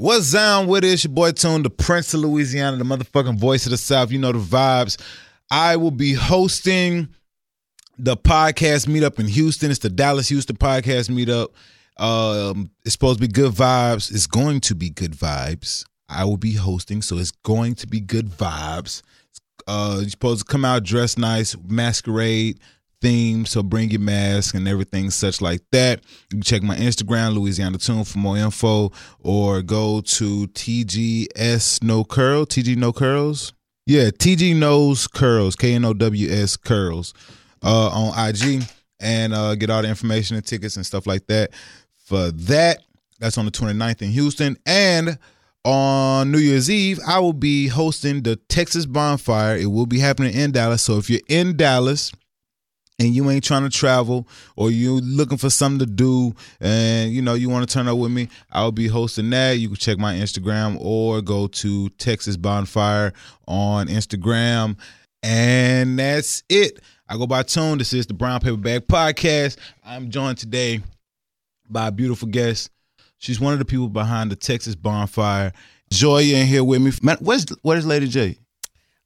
What's down with it? It's your boy Tune, the Prince of Louisiana, the motherfucking voice of the South. You know the vibes. I will be hosting the podcast meetup in Houston. It's the Dallas Houston podcast meetup. Um, it's supposed to be good vibes. It's going to be good vibes. I will be hosting, so it's going to be good vibes. Uh, you're supposed to come out dressed nice, masquerade theme, so bring your mask and everything such like that. You can check my Instagram, Louisiana Tune, for more info, or go to TGS No Curl, TG No Curls. Yeah, TG Knows Curls, K N O W S Curls, uh, on IG, and uh, get all the information and tickets and stuff like that. For that, that's on the 29th in Houston, and on New Year's Eve, I will be hosting the Texas Bonfire. It will be happening in Dallas. So if you're in Dallas and you ain't trying to travel or you looking for something to do and you know you want to turn up with me, I'll be hosting that. You can check my Instagram or go to Texas Bonfire on Instagram. And that's it. I go by Tune. This is the Brown Paper Bag Podcast. I'm joined today by a beautiful guest. She's one of the people behind the Texas Bonfire. Joy in here with me. Man, where's where's Lady J?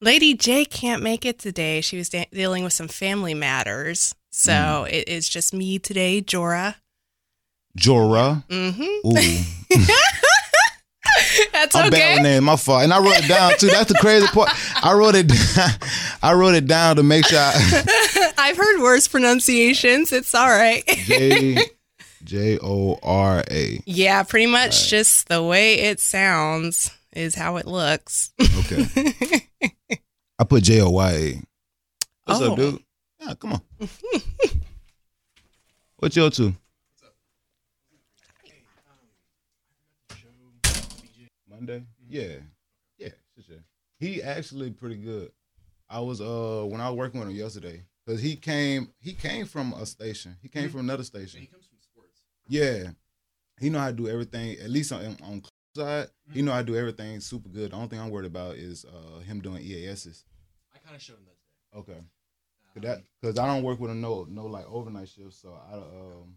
Lady J can't make it today. She was de- dealing with some family matters. So Mm. it is just me today, Jora. Jora. Mm-hmm. Ooh. That's I'm bad okay. with names. My fault. And I wrote it down too. That's the crazy part. I wrote it. Down, I wrote it down to make sure. I, I've heard worse pronunciations. It's all right. J J O R A. yeah, pretty much just the way it sounds is how it looks. Okay. I put J O Y A. What's Oh. up, dude? Yeah, come on. What's your two? Monday? Yeah. Yeah, sure, sure. He actually pretty good. I was uh when I was working with him yesterday because he came he came from a station. He came from another station. He comes from sports. Yeah, he know how to do everything. At least on on side, he know I do everything super good. The only thing I'm worried about is uh him doing EASs. I kind of showed him that today. Okay. Cause that because I don't work with a no no like overnight shifts, so I um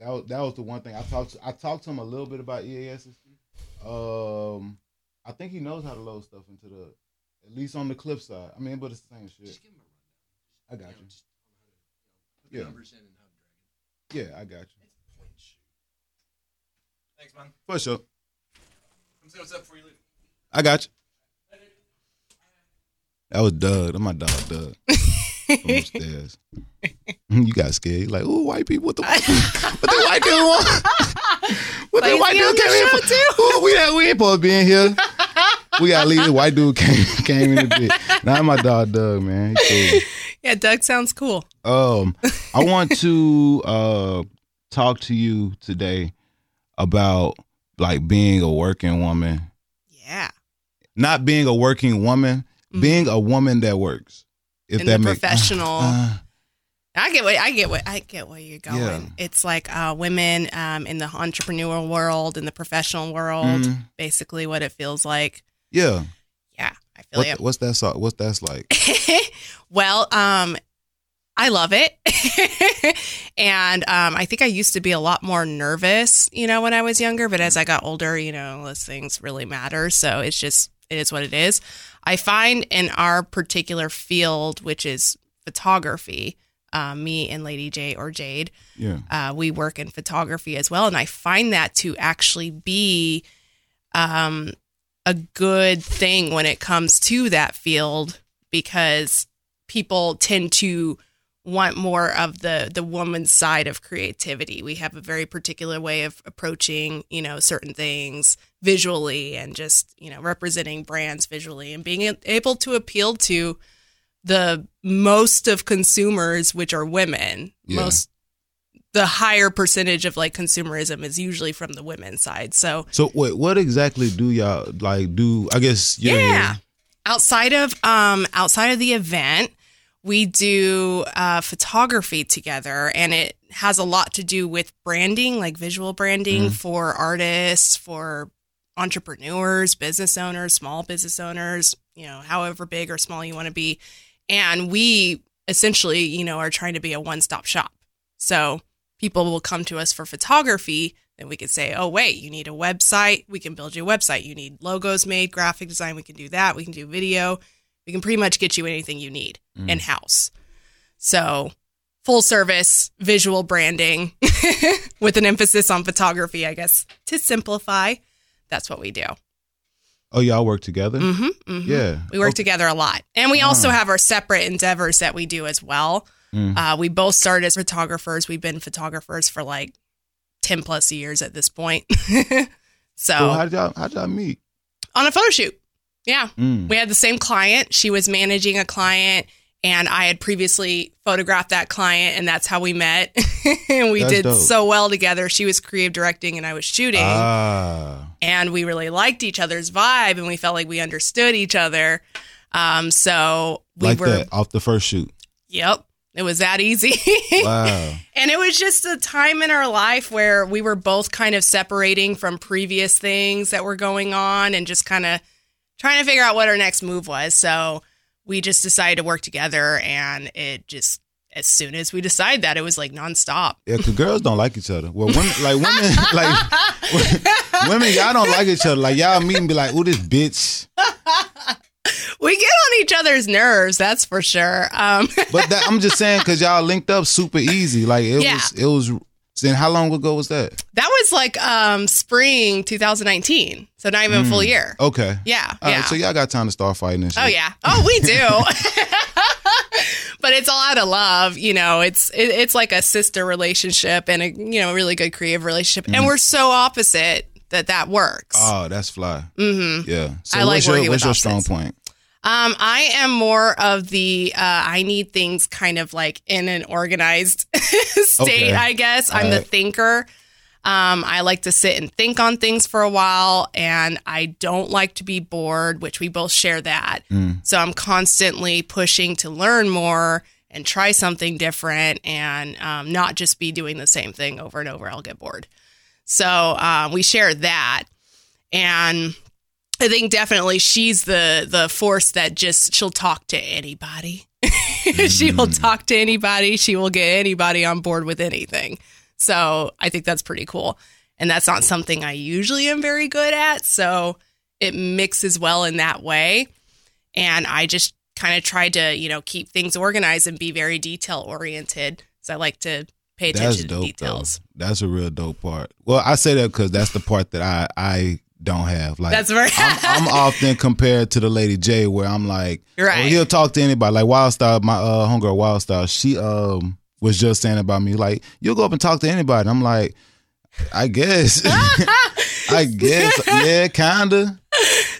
that was that was the one thing I talked to, I talked to him a little bit about EASs. Um, I think he knows how to load stuff into the at least on the clip side. I mean, but it's the same shit. Just give him a I rundown. got know, you. Just tell him how to, you know, put the Yeah. numbers in and how to drag it. Yeah, I got you It's point and shoot. Thanks, man. for sure. Come say what's up before you leave. I got you. That was Doug. That's my dog, Doug. Upstairs. you got scared. You like, ooh, white people. What the, what the white dude want? What the white he on dude came in for? show, Ooh, we, not, we ain't supposed to be in here. We got to leave. The white dude came came in a bit. Now my dog, Doug, man. He yeah, Doug sounds cool. cool. Um, I want to uh talk to you today about like being a working woman, Yeah. not being a working woman, Mhm. being a woman that works. If In that the make- professional- Uh, I get what I get what I get where you're going. Yeah. It's like uh, women um, in the entrepreneurial world, in the professional world, Mhm. basically what it feels like. yeah. Yeah, I feel What, you. what's that? What's that's like? well, um, I love it, and um, I think I used to be a lot more nervous, you know, when I was younger. But as I got older, you know, those things really matter. So it's just it is what it is. I find in our particular field, which is photography, uh, me and Lady J or Jade, Yeah. uh, we work in photography as well, and I find that to actually be um, a good thing when it comes to that field because people tend to want more of the the woman's side of creativity. We have a very particular way of approaching, you know, certain things visually and just, you know, representing brands visually and being able to appeal to the most of consumers which are women. Yeah. Most the higher percentage of like consumerism is usually from the women's side. So So wait, what exactly do y'all like do? I guess you're yeah. Outside of um outside of the event, we do uh, photography together, and it has a lot to do with branding, like visual branding for artists, for entrepreneurs, business owners, small business owners, you know, however big or small you want to be. And we essentially, you know, are trying to be a one stop shop. So people will come to us for photography, then we could say, oh, wait, you need a website. We can build you a website. You need logos made, graphic design. We can do that. We can do video. We can pretty much get you anything you need in house. So, full service visual branding with an emphasis on photography, I guess, to simplify. That's what we do. Oh, y'all work together? hmm hmm Yeah. We work Okay. together a lot. And we also Ah. have our separate endeavors that we do as well. Mm. Uh, we both started as photographers. We've been photographers for like 10 plus years at this point. so, how did y'all how did y'all meet? on a photo shoot. Yeah. Mm. We had the same client. She was managing a client, and I had previously photographed that client, and that's how we met. and we That's did dope. so well together. She was creative directing, and I was shooting. Ah. and we really liked each other's vibe, and we felt like we understood each other. Um, so we Like were, that off the first shoot. yep, it was that easy. Wow. and it was just a time in our life where we were both kind of separating from previous things that were going on and just kind of trying to figure out what our next move was. So we just decided to work together, and it just as soon as we decided that, it was like nonstop. Yeah, because girls don't like each other. Well, women like women like women, y'all don't like each other. Like y'all meet and be like, "Ooh, this bitch." We get on each other's nerves, that's for sure. Um, But that, I'm just saying because y'all linked up super easy. Like it Yeah. was, it was. Then how long ago was that? That was like um spring 2019. So not even a full year. Okay. Yeah. All right, yeah. so y'all got time to start fighting and shit. oh yeah. Oh, we do. but it's all out of love, you know. It's it, it's like a sister relationship and a you know really good creative relationship, and we're so opposite that that works. Oh, that's fly. mm-hmm. Yeah. So I like what's your, working what's your strong point? Um, I am more of the uh, I need things kind of like in an organized state. Okay. I guess I'm the thinker. Um, I like to sit and think on things for a while, and I don't like to be bored, which we both share that. Mm. So I'm constantly pushing to learn more and try something different, and um, not just be doing the same thing over and over. I'll get bored. So um, we share that, and I think definitely she's the the force that just she'll talk to anybody. she will mm. talk to anybody. She will get anybody on board with anything. So I think that's pretty cool. And that's not something I usually am very good at. So it mixes well in that way. And I just kind of tried to, you know, keep things organized and be very detail oriented. So I like to pay That's attention to details. Though. That's a real dope part. Well, I say that because that's the part that I I don't have. Like That's very I'm, I'm often compared to the lady J, where I'm like, Right. oh, he'll talk to anybody. Like Wildstar, my uh, homegirl Wildstar, she um was just saying about me, like, you'll go up and talk to anybody. I'm like, I guess, I guess, yeah, kinda.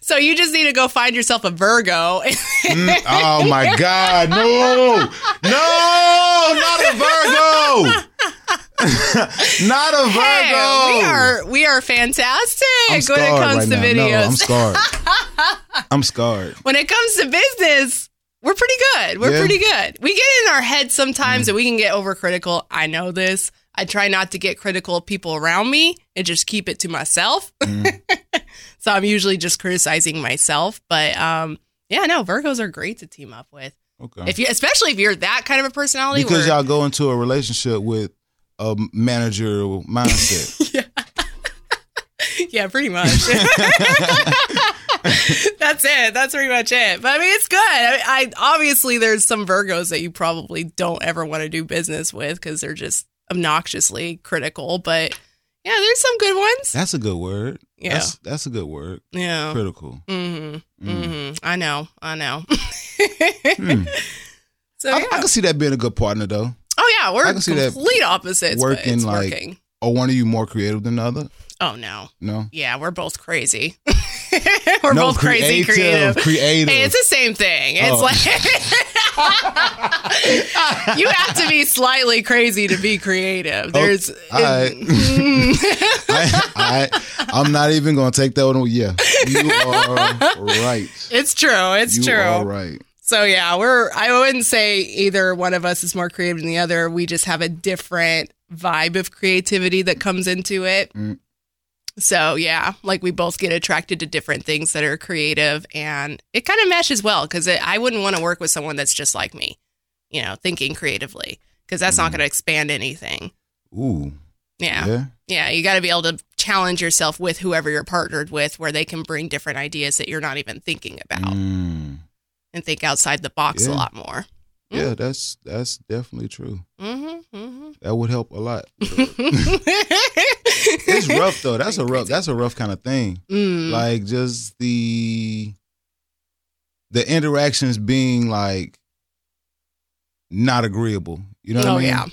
So you just need to go find yourself a Virgo. Mm, oh my God, no, no, not a Virgo, not a Virgo. Hey, we are we are fantastic when it comes right to now. videos. No, I'm scarred. I'm scarred. when it comes to business, we're pretty good. We're Yeah. pretty good. We get in our head sometimes Mm. and we can get overcritical. I know this. I try not to get critical of people around me and just keep it to myself. Mm. so I'm usually just criticizing myself. But um, yeah, no, Virgos are great to team up with. Okay. If you, especially if you're that kind of a personality, because where, y'all go into a relationship with a managerial mindset. yeah, yeah, pretty much. That's it. That's pretty much it. But I mean, it's good. I, I obviously there's some Virgos that you probably don't ever want to do business with because they're just obnoxiously critical. But yeah, there's some good ones. That's a good word. Yeah. That's that's a good word. Yeah. Critical. Mm-hmm. Mm. Mm-hmm. I know. I know. Hmm. So I. I can see that being a good partner though. Oh yeah, we're I can see that complete opposites. but working, it's like- working. Or one of you more creative than the other? Oh no. No. Yeah, we're both crazy. we're no, both crazy creative. Creative. Hey, it's the same thing. It's Oh. like you have to be slightly crazy to be creative. Oh, There's all right. I, I, I'm not even gonna take that one. Yeah, you are right. it's true. It's you true. are right. So yeah, we're I wouldn't say either one of us is more creative than the other. We just have a different vibe of creativity that comes into it. Mm. So yeah, like we both get attracted to different things that are creative and it kind of meshes well cuz I wouldn't want to work with someone that's just like me, you know, thinking creatively because that's not Mm. going to expand anything. Ooh. Yeah. Yeah. Yeah. You got to be able to challenge yourself with whoever you're partnered with, where they can bring different ideas that you're not even thinking about Mm. And think outside the box a lot more. Yeah, that's that's definitely true. Mm-hmm. mm-hmm. That would help a lot. it's rough though. That's a rough. That's a rough kind of thing. Mm. Like just the the interactions being like not agreeable. You know what oh I mean? yeah.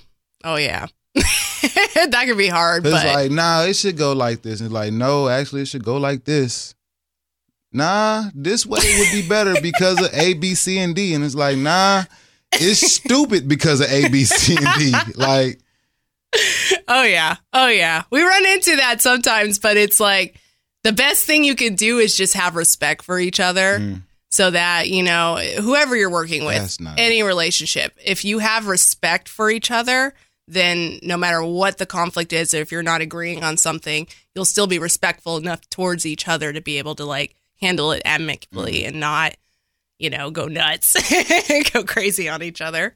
Oh yeah. that could be hard, It's like, nah, it should go like this. And it's like, no, actually, it should go like this. Nah, this way would be better because of A, B, C, and D. And it's like, nah, it's stupid because of A, B, C, and D. Like, oh yeah. Oh yeah. We run into that sometimes, but it's like the best thing you can do is just have respect for each other. mm, so that you know whoever you're working with nice. any relationship if you have respect for each other then no matter what the conflict is if you're not agreeing on something you'll still be respectful enough towards each other to be able to like handle it amicably Mm-hmm. and not you know go nuts go crazy on each other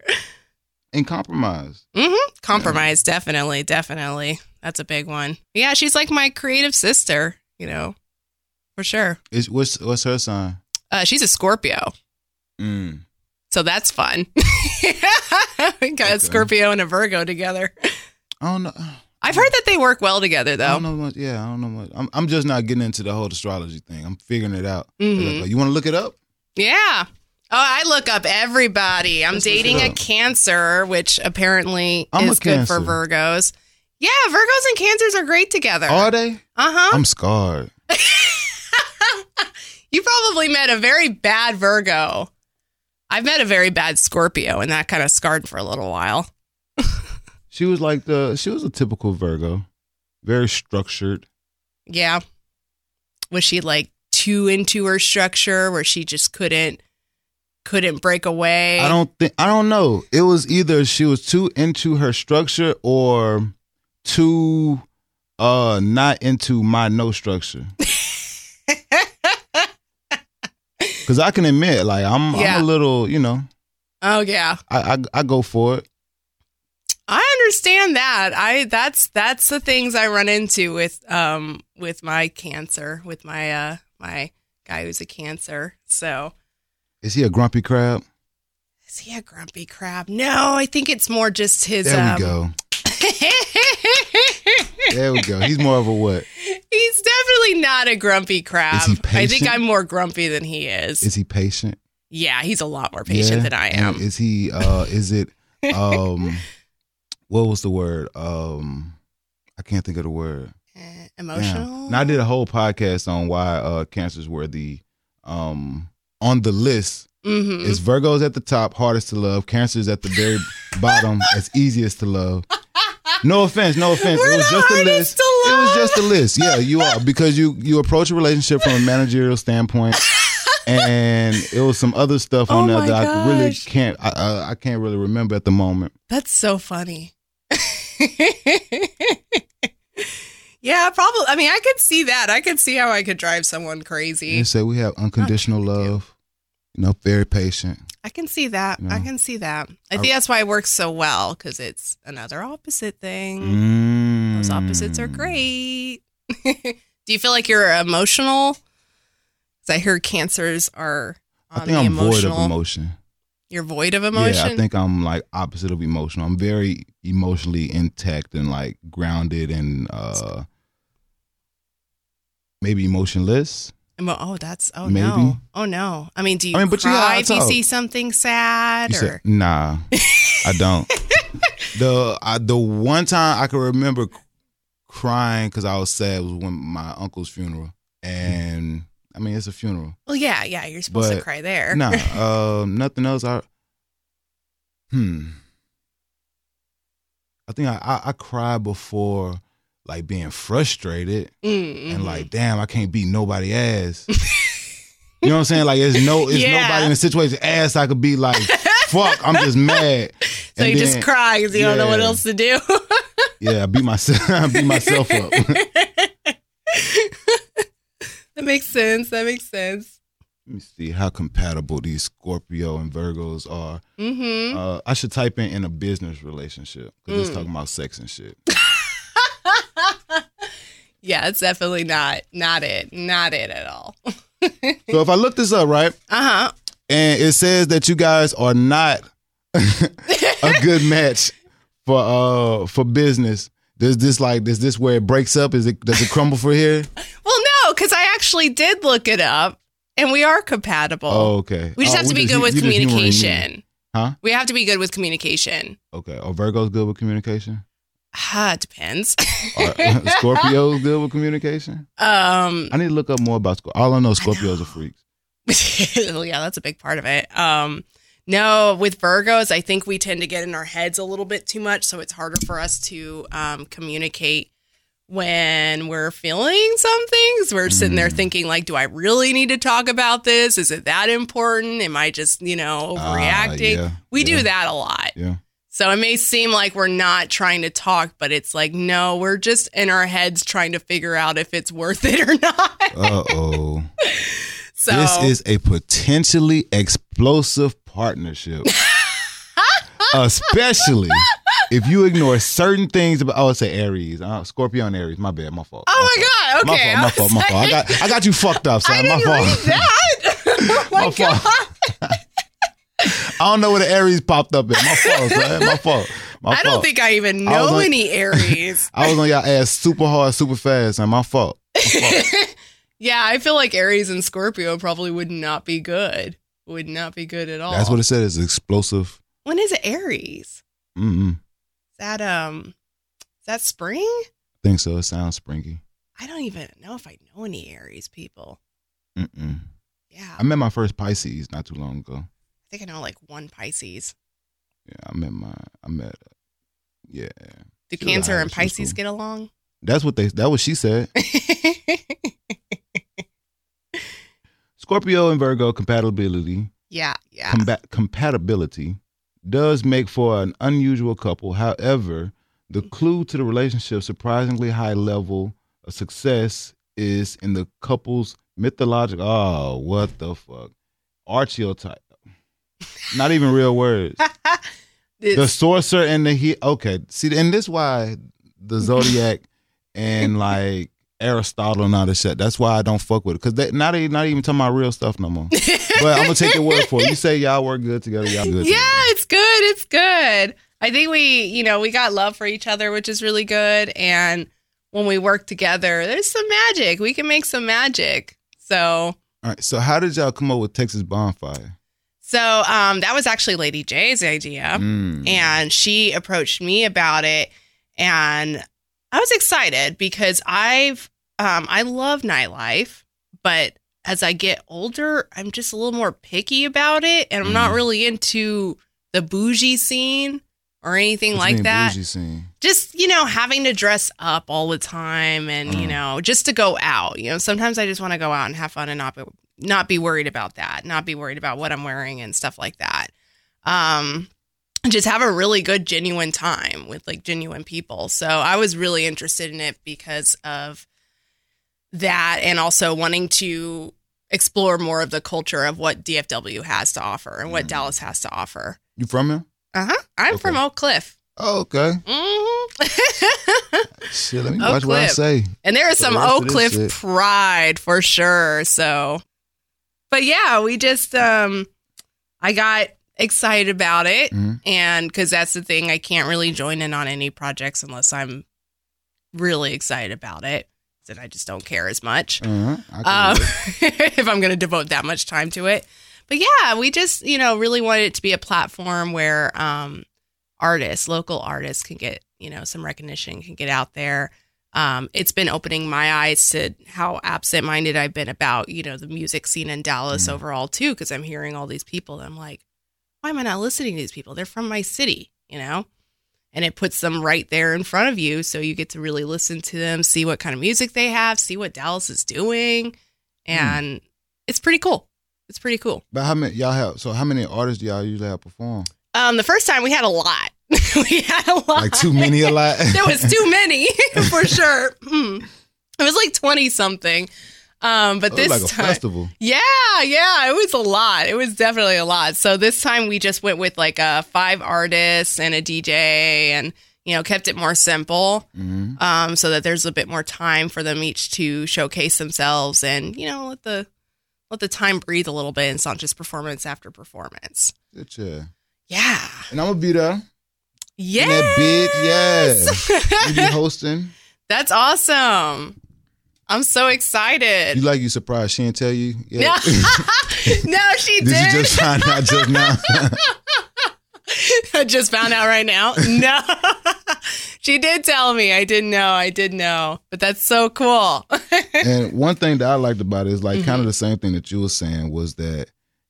and compromise. hmm compromise definitely definitely that's a big one yeah she's like my creative sister you know for sure It's, what's, what's her sign? uh, she's a scorpio Mm. So that's fun. we got Okay. a Scorpio and a Virgo together. I don't know. I've heard that they work well together, I though. don't know much. Yeah, I don't know much. I'm, I'm just not getting into the whole astrology thing. I'm figuring it out. Mhm. Like, you want to look it up? Yeah. Oh, I look up everybody. I'm Let's dating a. Cancer, which apparently I'm is good for Virgos. Yeah, Virgos and Cancers are great together. Are they? Uh huh. I'm scarred. You probably met a very bad Virgo. I've met a very bad Scorpio, and that kind of scarred for a little while. She was like the. She was a typical Virgo, very structured. Yeah. Was she like too into her structure where she just couldn't couldn't break away? I don't think. I don't know. It was either she was too into her structure or too uh not into my no structure. Because I can admit, like I'm, Yeah. I'm a little, you know, Oh yeah. I, I I go for it. I understand that. I that's that's the things I run into with um with my cancer, with my uh my guy who's a cancer. So Is he a grumpy crab? is he a grumpy crab? No, I think it's more just his There um we go. There we go. He's more of a what? He's definitely not a grumpy crab. Is he I think patient? I'm more grumpy than he is. Is he patient? yeah, he's a lot more patient Yeah? than I And am. Is he? uh Is it? um What was the word? Um I can't think of the word. Damn. emotional. Now I did a whole podcast on why uh cancers were the um on the list. hmm It's Virgos at the top, hardest to love. Cancers at the very bottom, as easiest to love. No offense, no offense. We're it was just a list. It was just a list. Yeah, you are because you you approach a relationship from a managerial standpoint, and it was some other stuff on Oh there my that I really can't. I, I I can't really remember at the moment. That's so funny. yeah, probably. I mean, I could see that. I could see how I could drive someone crazy. They say we have unconditional love. You know, very patient. I can see that. I can see that. I think that's why it works so well because it's another opposite thing. Mm. Those opposites are great. Do you feel like you're emotional? Because I hear cancers are I think I'm void emotional. of emotion. You're void of emotion. Yeah, I think I'm like opposite of emotional. I'm very emotionally intact and like grounded and uh maybe emotionless. Emo- oh, that's oh Maybe. no, oh no. I mean, do you I mean, but you know how cry I if you see something sad You or? said, nah, I don't. the I, the one time I can remember crying because I was sad was when my uncle's funeral, and I mean it's a funeral. well, yeah, yeah. You're supposed to cry there. Nah, um, nothing else. I hmm. I think I, I I cried before like being frustrated Mm, and mhm. like damn I can't beat nobody ass. you know what I'm saying? Like there's no it's Yeah. nobody in a situation ass I could be like fuck I'm just mad. so And you just cry because you don't know what else to do. Yeah, I beat myself I beat myself up. That makes sense. That makes sense. Let me see how compatible these Scorpio and Virgos are. Mm-hmm. Uh, I should type in in a business relationship because Mm. it's talking about sex and shit. Yeah, it's definitely not not it. Not it at all. so if I look this up right, Uh-huh. and it says that you guys are not a good match for uh for business. Does this like does this where it breaks up? Is it does it crumble for here? Well, no, because I actually did look it up and we are compatible. Oh, okay. We just Oh, have to be good with you just humoring me. communication. Huh? We have to be good with communication. Okay. Are Virgo's good with communication? Ah, it depends. Are Scorpio's good with communication? um, I need to look up more about Scorpio. All I know Scorpios are freaks. yeah, that's a big part of it. Um, no, with Virgos, I think we tend to get in our heads a little bit too much, so it's harder for us to um, communicate when we're feeling some things. We're sitting there thinking, like, do I really need to talk about this? Is it that important? Am I just, you know, Ah, overreacting? yeah, we yeah. do that a lot. Yeah. So it may seem like we're not trying to talk, but it's like, no, we're just in our heads trying to figure out if it's worth it or not. Uh oh. So This is a potentially explosive partnership. Especially if you ignore certain things about oh, it's a Aries. Uh, Scorpio and Aries. My bad, my fault. Oh my god! Okay. My fault, my fault, my fault. I got I got you fucked up, son. I my didn't fault. read that. oh my, My fault. god! I don't know where the Aries popped up in. My fault, son. My fault. My I fault. don't think I even I was know any Aries. I was on y'all ass super hard, super fast, and my fault. My fault. yeah, I feel like Aries and Scorpio probably would not be good. Would not be good at all. That's what it said is explosive. When is it Aries? Mm-mm. That um? That spring? I think so. It sounds springy. I don't even know if I know any Aries people. Mm-mm. Yeah, I met my first Pisces not too long ago. I think I know like one Pisces. Yeah, I met my I met uh, yeah. Do She Cancer and Pisces get along? That's what they that what she said. Scorpio and Virgo compatibility yeah, yeah. combat compatibility does make for an unusual couple. However, the clue to the relationship surprisingly high level of success is in the couple's mythological oh what the fuck archetype. Not even real words. the sorcerer and the he okay see and this why the zodiac and like aristotle and all this shit that's why i don't fuck with it because they not, even- not even talking about real stuff no more but i'm gonna take your word for it you say y'all work good together y'all good yeah, together. it's good. It's good. I think we, you know, we got love for each other, which is really good. And when we work together, there's some magic. We can make some magic. So, all right so how did y'all come up with texas bonfire so um, that was actually Lady J's idea, Mm. and she approached me about it, and I was excited because I've um, I love nightlife, but as I get older, I'm just a little more picky about it, and I'm not Mhm. really into the bougie scene or anything What like that. just you know having to dress up all the time and you Mm. know just to go out you know sometimes i just want to go out and have fun and not be, not be worried about that not be worried about what i'm wearing and stuff like that um just have a really good genuine time with like genuine people so i was really interested in it because of that and also wanting to explore more of the culture of what dfw has to offer and what Mm. dallas has to offer you from here uh-huh i'm Okay. from oak cliff oh, okay hmm shit let me Oak watch what i say And there is some the rest of Oak Cliff shit. pride for sure. So, but yeah, we just, um, I got excited about it. Mhm. And because that's the thing, I can't really join in on any projects unless I'm really excited about it. That I just don't care as much uh-huh. Um, if I'm going to devote that much time to it. But yeah, we just, you know, really wanted it to be a platform where um, artists, local artists, can get, you know, some recognition, can get out there. Um, it's been opening my eyes to how absent minded I've been about, you know, the music scene in Dallas Mhm. overall, too, because I'm hearing all these people. And I'm like, why am I not listening to these people? They're from my city, you know? And it puts them right there in front of you. So you get to really listen to them, see what kind of music they have, see what Dallas is doing. And it's pretty cool. It's pretty cool. but how many y'all have so how many artists do y'all usually have perform Um, the first time we had a lot. we had a lot. like too many a lot there was too many for sure. Hmm. It was like 20 something. Um, but Oh, this like a time, festival. yeah, yeah, it was a lot. It was definitely a lot. So this time we just went with like uh, five artists and a DJ, and you know kept it more simple, hmm um, so that there's a bit more time for them each to showcase themselves, and you know let the let the time breathe a little bit. And it's not just performance after performance. Good yeah. Yeah, And I'm gonna be there. yeah, that bitch, yeah. You be hosting. That's awesome. I'm so excited. You like you surprised she didn't tell you? no, no, she Did did. you just find out just now? I just found out right now. No, she did tell me. I didn't know. I did know, but that's so cool. and one thing that I liked about it is like Mm-hmm. kind of the same thing that you were saying was that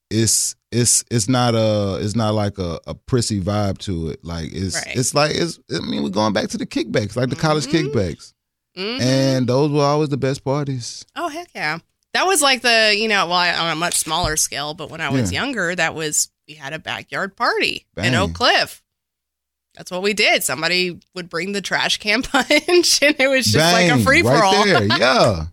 it's it's it's not a it's not like a, a prissy vibe to it. Like it's Right. it's like it's I mean we're going back to the kickbacks, like the college Mhm. kickbacks. Mhm. And those were always the best parties. oh heck yeah, that was like the you know well on a much smaller scale, but when I was Yeah. younger, that was we had a backyard party in Oak Cliff. That's what we did. Somebody would bring the trash can punch, and it was just like a free for all. right. Yeah.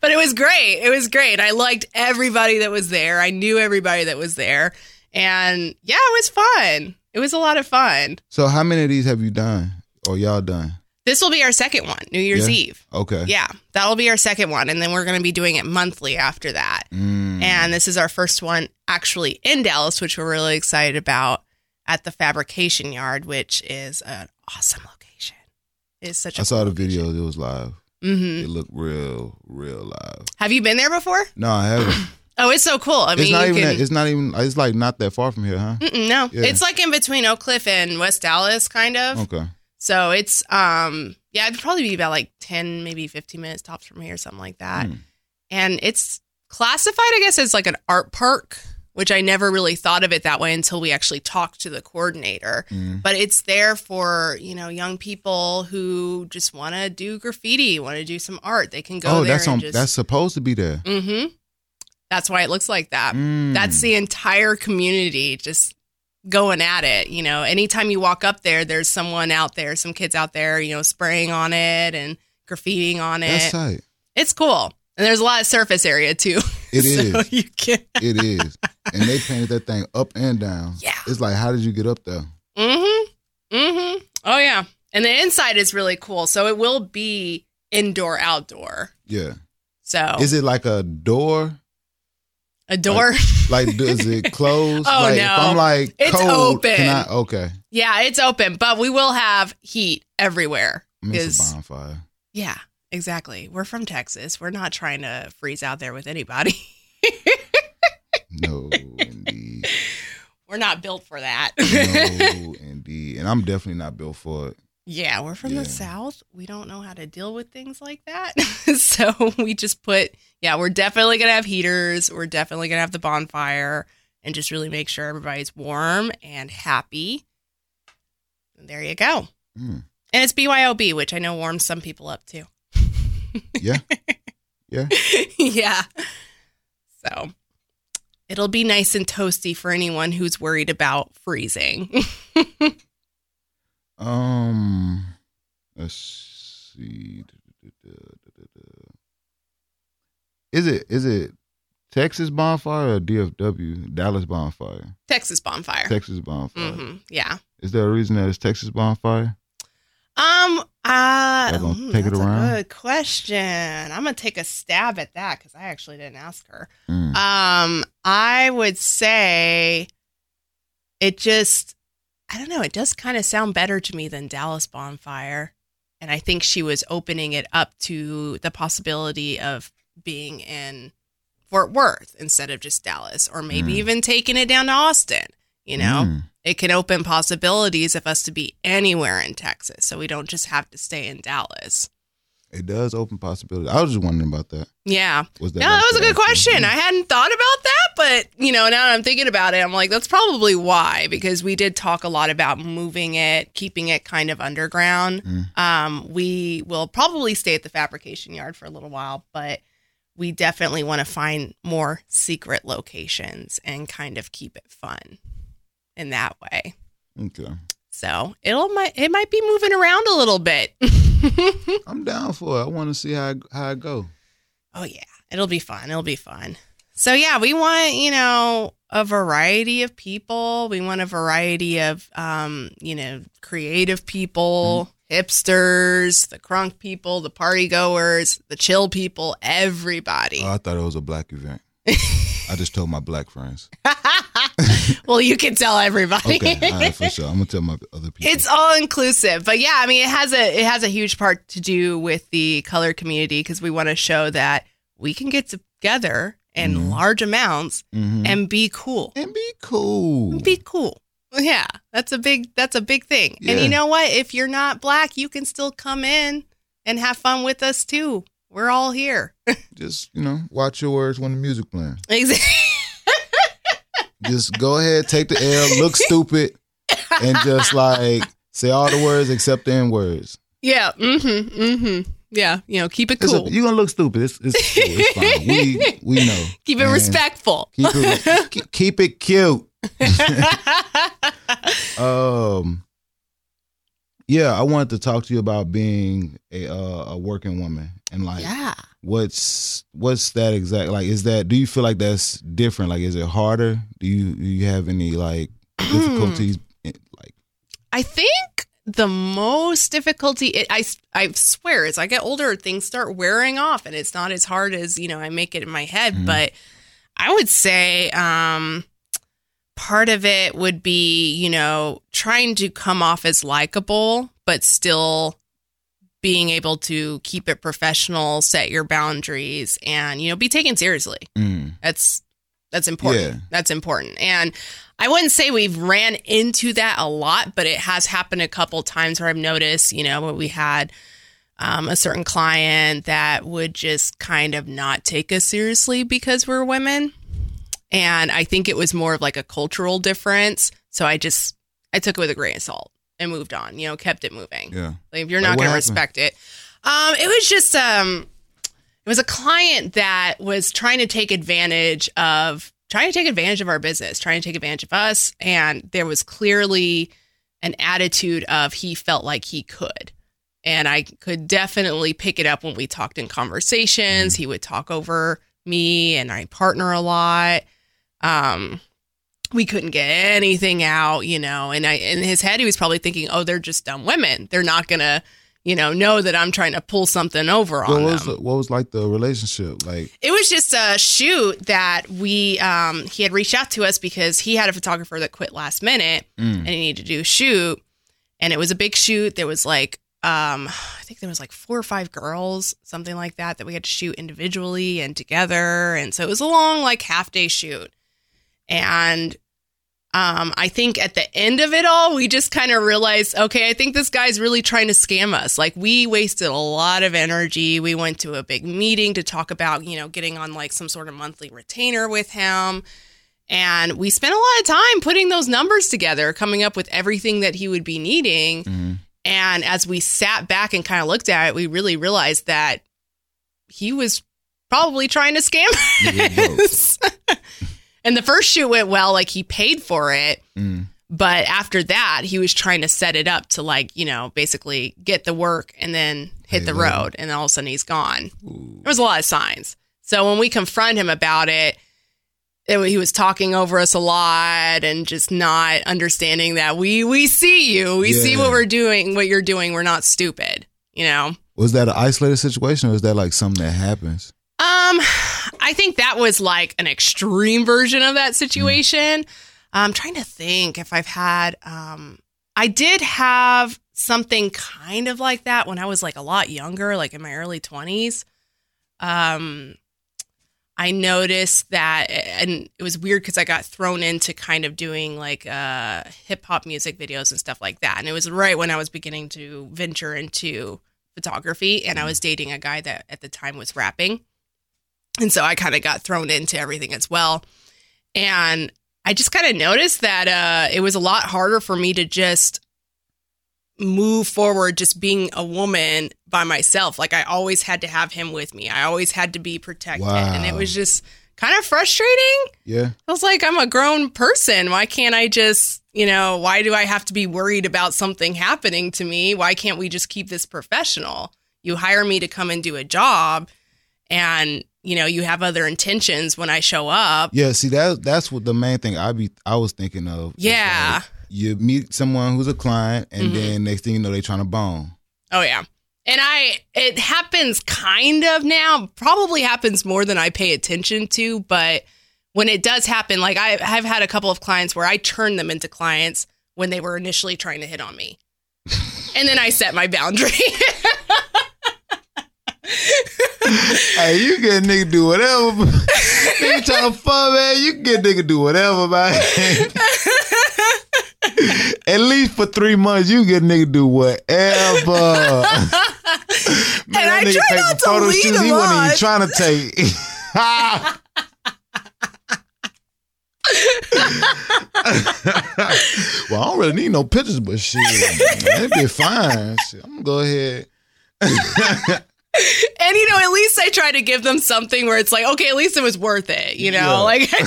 But it was great. It was great. I liked everybody that was there. I knew everybody that was there. And yeah, it was fun. It was a lot of fun. So how many of these have you done or y'all done? This will be our second one, New Year's Yeah? Eve. Okay. Yeah, that'll be our second one. And then we're going to be doing it monthly after that. Mm. And this is our first one actually in Dallas, which we're really excited about at the Fabrication Yard, which is an awesome location. It's such a I saw the video. It was live. hmm It looked real, real live. Have you been there before? No, I haven't. Oh, it's so cool. I mean, it's not even. can. It's not even. It's like not that far from here, huh? No, Yeah. it's like in between Oak Cliff and West Dallas, kind of. Okay. So it's um yeah, it'd probably be about like ten, maybe fifteen minutes tops from here, or something like that. Hmm. And it's classified, I guess, as like an art park, which I never really thought of it that way until we actually talked to the coordinator. Mm. But it's there for you know young people who just want to do graffiti, want to do some art. They can go Oh, there that's and on. just. That's supposed to be there. mm-hmm. That's why it looks like that. Mm. That's the entire community just going at it. You know, anytime you walk up there, there's someone out there, some kids out there, you know, spraying on it and graffitiing on it. That's tight. It's cool. And there's a lot of surface area too. It so is. you can It is. And they painted that thing up and down. Yeah. It's like, how did you get up there? Mm-hmm. Mm-hmm. Oh yeah. And the inside is really cool. So it will be indoor outdoor. Yeah. So Is it like a door? A door. Like, does it close? Oh, like, no. If I'm like, It's cold, open. Can I? Okay. yeah, it's open, but we will have heat everywhere. It's a bonfire. Yeah, exactly. We're from Texas. We're not trying to freeze out there with anybody. No, indeed. We're not built for that. No, indeed. And I'm definitely not built for it. Yeah, we're from Yeah. the South. We don't know how to deal with things like that. so we just put, yeah, we're definitely going to have heaters. We're definitely going to have the bonfire and just really make sure everybody's warm and happy. And there you go. Mm. And it's BYOB, which I know warms some people up too. Yeah. Yeah. yeah. So it'll be nice and toasty for anyone who's worried about freezing. Um, let's see. Is it is it Texas bonfire or DFW Dallas bonfire? Texas bonfire. Texas bonfire. hmm Yeah. Is there a reason that it's Texas bonfire? Um. Uh, mm, take it around? Good question. I'm gonna take a stab at that because I actually didn't ask her. Mm. Um, I would say it just, I don't know, it does kind of sound better to me than Dallas Bonfire. And I think she was opening it up to the possibility of being in Fort Worth instead of just Dallas, or maybe Mm. even taking it down to Austin. You know, Mm. it can open possibilities of us to be anywhere in Texas. So we don't just have to stay in Dallas. It does open possibility. I was just wondering about that. Yeah. Was that No, that was a good question. I hadn't thought about that, but you know, now that I'm thinking about it, I'm like, that's probably why, because we did talk a lot about moving it, keeping it kind of underground. Mm. Um, we will probably stay at the fabrication yard for a little while, but we definitely want to find more secret locations and kind of keep it fun in that way. Okay. So it'll might it might be moving around a little bit. I'm down for it. I want to see how how it go. Oh yeah, it'll be fun. It'll be fun. So yeah, we want you know a variety of people. We want a variety of um, you know creative people, hipsters, the crunk people, the party goers, the chill people, everybody. Oh, I thought it was a black event. I just told my black friends. well, you can tell everybody. Okay, right, for sure. I'm gonna tell my other people. It's all inclusive, but yeah, I mean, it has a it has a huge part to do with the color community because we want to show that we can get together in Mhm. large amounts Mhm. and be cool. and be cool. And Be cool. Yeah, that's a big that's a big thing. And you know what? If you're not black, you can still come in and have fun with us too. We're all here. Just you know, watch your words when the music playing. Exactly. Just go ahead, take the L, look stupid, and just like say all the words except the N words. yeah. Mm-hmm. Mm-hmm. Yeah. You know, keep it cool. you're gonna look stupid. It's, it's, cool. it's fine. We we know. keep it And respectful. Keep it keep, keep it cute. Um. Yeah, I wanted to talk to you about being a uh, a working woman and like yeah. what's what's that exact like is that do you feel like that's different like is it harder do you do you have any like difficulties in, like I think the most difficulty, it, I, I swear, as I get older, things start wearing off and it's not as hard as, you know, I make it in my head. Mhm. But I would say um, part of it would be, you know, trying to come off as likable, but still being able to keep it professional, set your boundaries, and, you know, be taken seriously. mm, That's that's important. Yeah. That's important. And I wouldn't say we've ran into that a lot, but it has happened a couple times where I've noticed, you know, we had um, a certain client that would just kind of not take us seriously because we're women. And I think it was more of like a cultural difference. So I just I took it with a grain of salt and moved on, you know, kept it moving. yeah Like if you're not going to respect it. Um, it was just um, it was a client that was trying to take advantage of trying to take advantage of our business, trying to take advantage of us, and there was clearly an attitude of he felt like he could. And I could definitely pick it up when we talked in conversations. He would talk over me and I partner a lot. Um, we couldn't get anything out, you know. And I in his head he was probably thinking, "Oh, they're just dumb women. They're not gonna, you know, know that I'm trying to pull something over what on was them." the- what was like the relationship like It was just a shoot that we um he had reached out to us because he had a photographer that quit last minute mm, and he needed to do a shoot and it was a big shoot. There was like um I think there was like four or five girls, something like that, that we had to shoot individually and together. And so it was a long like half day shoot. And um, I think at the end of it all, we just kind of realized, okay, I think this guy's really trying to scam us. Like we wasted a lot of energy. We went to a big meeting to talk about, you know, getting on like some sort of monthly retainer with him. And we spent a lot of time putting those numbers together, coming up with everything that he would be needing. mhm. And as we sat back and kind of looked at it, we really realized that he was probably trying to scam us. and the first shoot went well, like he paid for it. Mm, But after that, he was trying to set it up to like, you know, basically get the work and then hit Pay the later. road. And then all of a sudden he's gone. ooh. There was a lot of signs. So when we confront him about it, it, he was talking over us a lot and just not understanding that we we see you, we see what we're doing, what you're doing. We're not stupid, you know. was that an isolated situation or is that like something that happens Um, I think that was like an extreme version of that situation. I'm trying to think if I've had. Um, I did have something kind of like that when I was like a lot younger, like in my early 20s. Um, I noticed that, and it was weird because I got thrown into kind of doing like uh, hip hop music videos and stuff like that. And it was right when I was beginning to venture into photography, and I was dating a guy that at the time was rapping. And so I kind of got thrown into everything as well. And I just kind of noticed that uh, it was a lot harder for me to just move forward just being a woman by myself. Like I always had to have him with me. I always had to be protected. And it was just kind of frustrating. yeah I was like, I'm a grown person. Why can't I just, you know, why do I have to be worried about something happening to me? Why can't we just keep this professional? You hire me to come and do a job and you know you have other intentions when I show up. Yeah, see that that's what the main thing I be I was thinking of. Yeah. like, you meet someone who's a client, and Mhm. then next thing you know, they trying to bone. Oh yeah. And I it happens kind of now, probably happens more than I pay attention to, but when it does happen, like I have had a couple of clients where I turn them into clients when they were initially trying to hit on me. and then I set my boundary. hey, you get a nigga do whatever. nigga trying to fuck, man. You can get nigga do whatever, man. At least for three months, you get nigga do whatever. Man, And I try not to lead shoots him he wasn't even trying to take. well, I don't really need no pictures, but shit, it'd be fine. Shit, I'm gonna go ahead. And you know, at least I try to give them something where it's like, okay, at least it was worth it, you know? Yeah. Like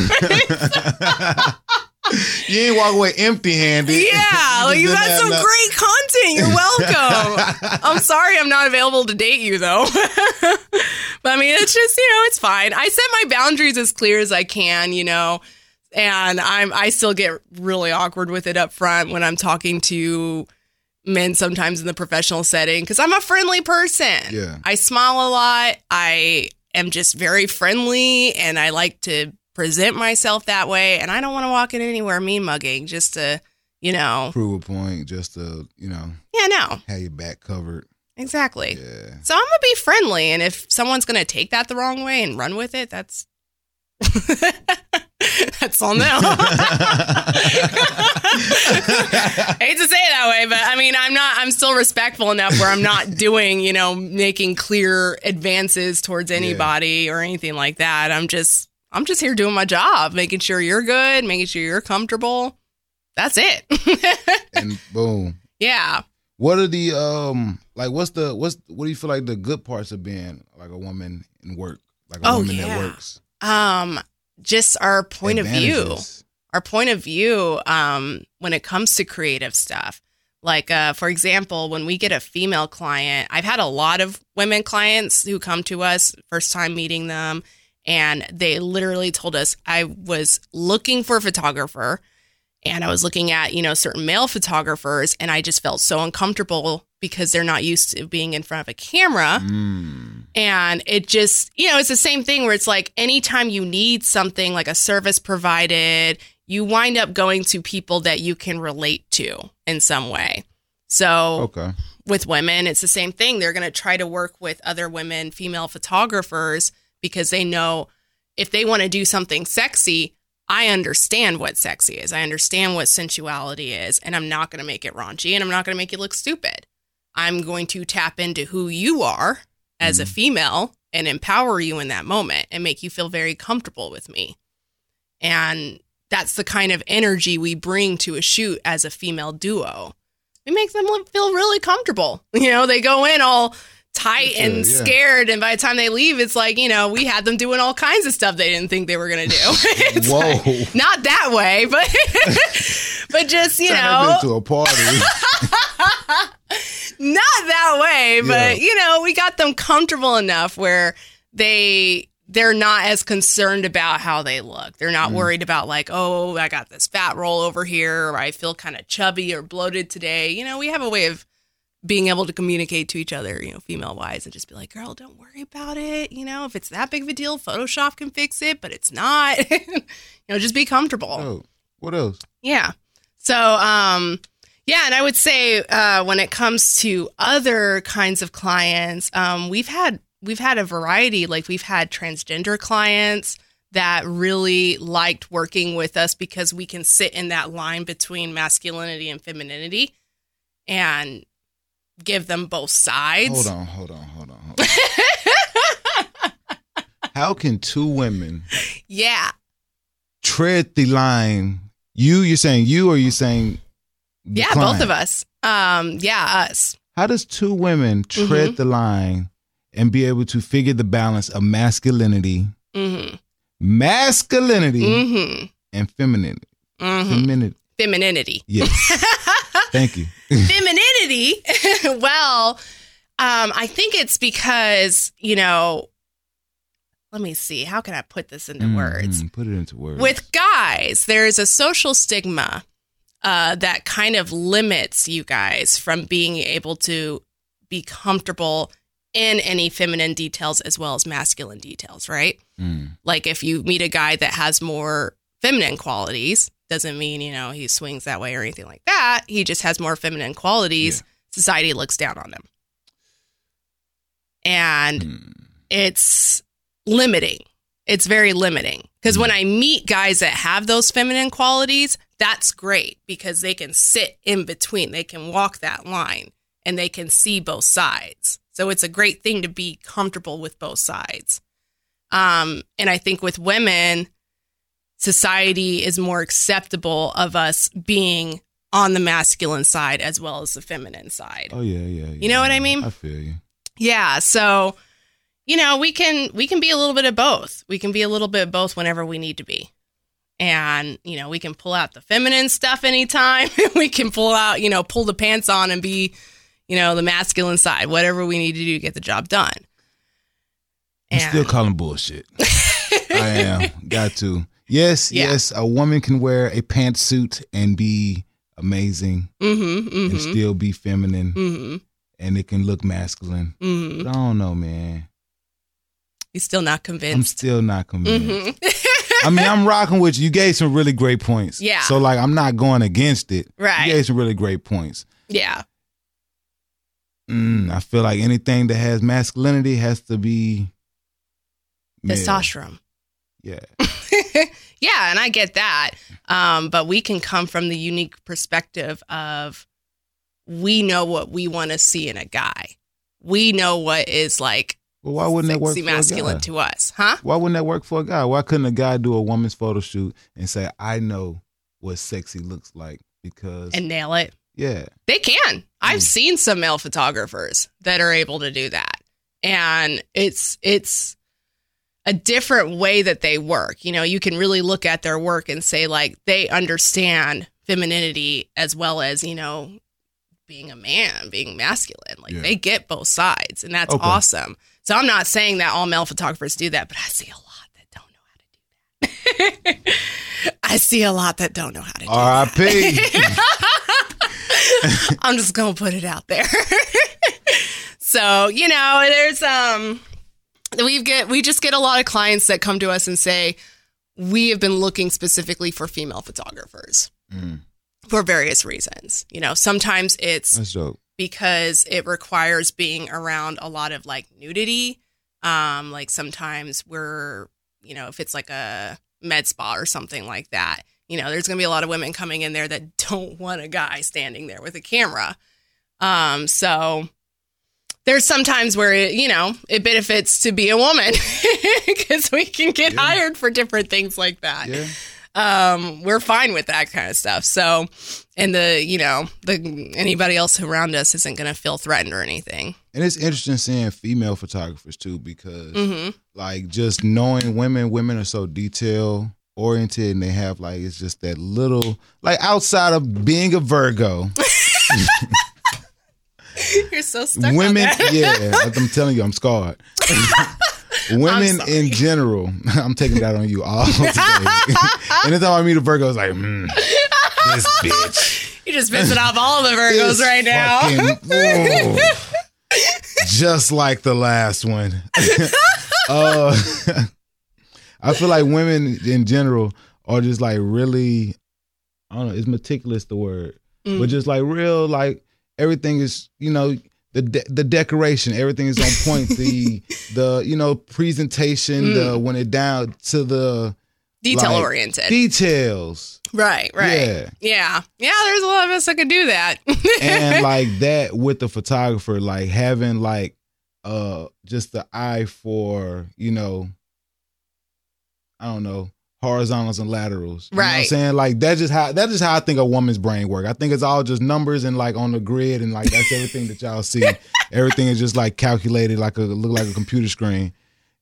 you ain't walk away empty handed. Yeah, like you had some great content. You're welcome. I'm sorry I'm not available to date you though. but I mean, it's just, you know, it's fine. I set my boundaries as clear as I can, you know. And I'm I still get really awkward with it up front when I'm talking to men sometimes in the professional setting cuz I'm a friendly person. Yeah. I smile a lot. I am just very friendly and I like to present myself that way and I don't want to walk in anywhere mean mugging just to, you know. Prove a point just to, you know, Yeah, no. have your back covered. Exactly. Yeah. So I'm gonna be friendly, and if someone's gonna take that the wrong way and run with it, that's that's on them. I hate to say it that way, but I mean, I'm not. I'm still respectful enough where I'm not doing, you know, making clear advances towards anybody or anything like that. I'm just, I'm just here doing my job, making sure you're good, making sure you're comfortable. That's it. and boom. yeah. What are the um like what's the what's what do you feel like the good parts of being like a woman in work? Like a Oh, woman yeah. that works. Um, just our point of view. Our point of view um, when it comes to creative stuff. Like, uh, for example, when we get a female client, I've had a lot of women clients who come to us, first time meeting them, and they literally told us, I was looking for a photographer and I was looking at, you know, certain male photographers, and I just felt so uncomfortable because they're not used to being in front of a camera. Mm. And it just, you know, it's the same thing where it's like anytime you need something like a service provided, you wind up going to people that you can relate to in some way. So Okay. with women, it's the same thing. They're going to try to work with other women, female photographers, because they know if they want to do something sexy, I understand what sexy is. I understand what sensuality is, and I'm not going to make it raunchy and I'm not going to make it look stupid. I'm going to tap into who you are as a mm-hmm. female and empower you in that moment and make you feel very comfortable with me. And that's the kind of energy we bring to a shoot as a female duo. We make them feel really comfortable. You know, they go in all tight and yeah. scared, and by the time they leave, it's like you know we had them doing all kinds of stuff they didn't think they were gonna do. It's Whoa. like- not that way, but but just you know, into a party. not that way, but Yeah. you know, we got them comfortable enough where they they're not as concerned about how they look. They're not mm. worried about like, oh, I got this fat roll over here, or I feel kind of chubby or bloated today. You know, we have a way of being able to communicate to each other, you know, female wise, and just be like, girl, don't worry about it. You know, if it's that big of a deal, Photoshop can fix it, but it's not. you know, just be comfortable. oh, what else? Yeah. So, um, yeah, and I would say uh, when it comes to other kinds of clients, um, we've had we've had a variety. Like we've had transgender clients that really liked working with us because we can sit in that line between masculinity and femininity, and give them both sides. Hold on, hold on, hold on. Hold on. How can two women Yeah. tread the line? You, you're saying you, or you saying Yeah, client? both of us. Um, yeah, us. How does two women tread Mm-hmm. the line and be able to figure the balance of masculinity, Mm-hmm. masculinity, Mm-hmm. and femininity? Mm-hmm. Femininity. Femininity. Yes. Thank you. femininity well um i think it's because you know let me see, how can I put this into words? Mm, put it into words. With guys, there is a social stigma uh, that kind of limits you guys from being able to be comfortable in any feminine details as well as masculine details, right? Mm. Like if you meet a guy that has more feminine qualities, doesn't mean, you know, he swings that way or anything like that. He just has more feminine qualities. Society looks down on them. And Mm. it's limiting. It's very limiting. Because when I meet guys that have those feminine qualities, that's great because they can sit in between. They can walk that line and they can see both sides. So it's a great thing to be comfortable with both sides. Um, and I think with women, society is more acceptable of us being on the masculine side as well as the feminine side. Oh yeah, yeah, yeah. You know what I mean? I feel you. Yeah, so you know, we can we can be a little bit of both. We can be a little bit of both whenever we need to be. And, you know, we can pull out the feminine stuff anytime. we can pull out, you know, pull the pants on and be, you know, the masculine side, whatever we need to do to get the job done. I'm still calling bullshit. I am. Got to. Yes, Yeah. yes. A woman can wear a pantsuit and be amazing mm-hmm, and mm-hmm, still be feminine, mm-hmm, and it can look masculine. mm-hmm. But I don't know, man. You're still not convinced. I'm still not convinced. hmm I mean, I'm rocking with you. You gave some really great points. Yeah. So like, I'm not going against it. Right. You gave some really great points. yeah. Mm, I feel like anything that has masculinity has to be. Testosterone. Yeah. yeah, and I get that. Um, but we can come from the unique perspective of we know what we want to see in a guy. We know what is like Well, why wouldn't that work for masculine a guy? to us, huh? Why wouldn't that work for a guy? Why couldn't a guy do a woman's photo shoot and say, "I know what sexy looks like"? Because And nail it. yeah, They can. I've Mm. seen some male photographers that are able to do that. And it's it's a different way that they work. You know, you can really look at their work and say like they understand femininity as well as, you know, being a man, being masculine. Like Yeah. they get both sides and that's Okay. awesome. So I'm not saying that all male photographers do that, but I see a lot that don't know how to do that. I see a lot that don't know how to do that. R.I.P. I'm just gonna put it out there. so you know, there's um, we get we just get a lot of clients that come to us and say we have been looking specifically for female photographers Mm, for various reasons. You know, sometimes it's because it requires being around a lot of like nudity. Um, like sometimes we're, you know, if it's like a med spa or something like that, you know, there's gonna be a lot of women coming in there that don't want a guy standing there with a camera. Um, so there's sometimes where it, you know it benefits to be a woman because we can get Yeah. hired for different things like that Yeah. um, we're fine with that kind of stuff. So, and the you know the anybody else around us isn't going to feel threatened or anything. And it's interesting seeing female photographers too, because hmm like just knowing women, women are so detail oriented, and they have like it's just that little like outside of being a Virgo, You're so stuck. women. Yeah, I'm telling you, I'm scarred. Women in general, I'm taking that on you all today. Anytime I meet a Virgo, it's like, mm, this bitch. You're just pissing off all the Virgos right now. fucking- just like the last one. uh, I feel like women in general are just like really, I don't know, is meticulous the word, Mm. but just like real, like everything is, you know, the de- the decoration, everything is on point. the the you know presentation, the when it down to the Detail like, oriented. details. right. Right. Yeah. Yeah. Yeah. There's a lot of us that can do that. and like that with the photographer, like having like uh just the eye for, you know, I don't know, horizontals and laterals. You know what I'm Right. saying? Like that's just how that's just how I think a woman's brain work. I think it's all just numbers and like on the grid and like that's everything that y'all see. everything is just like calculated like a look like a computer screen.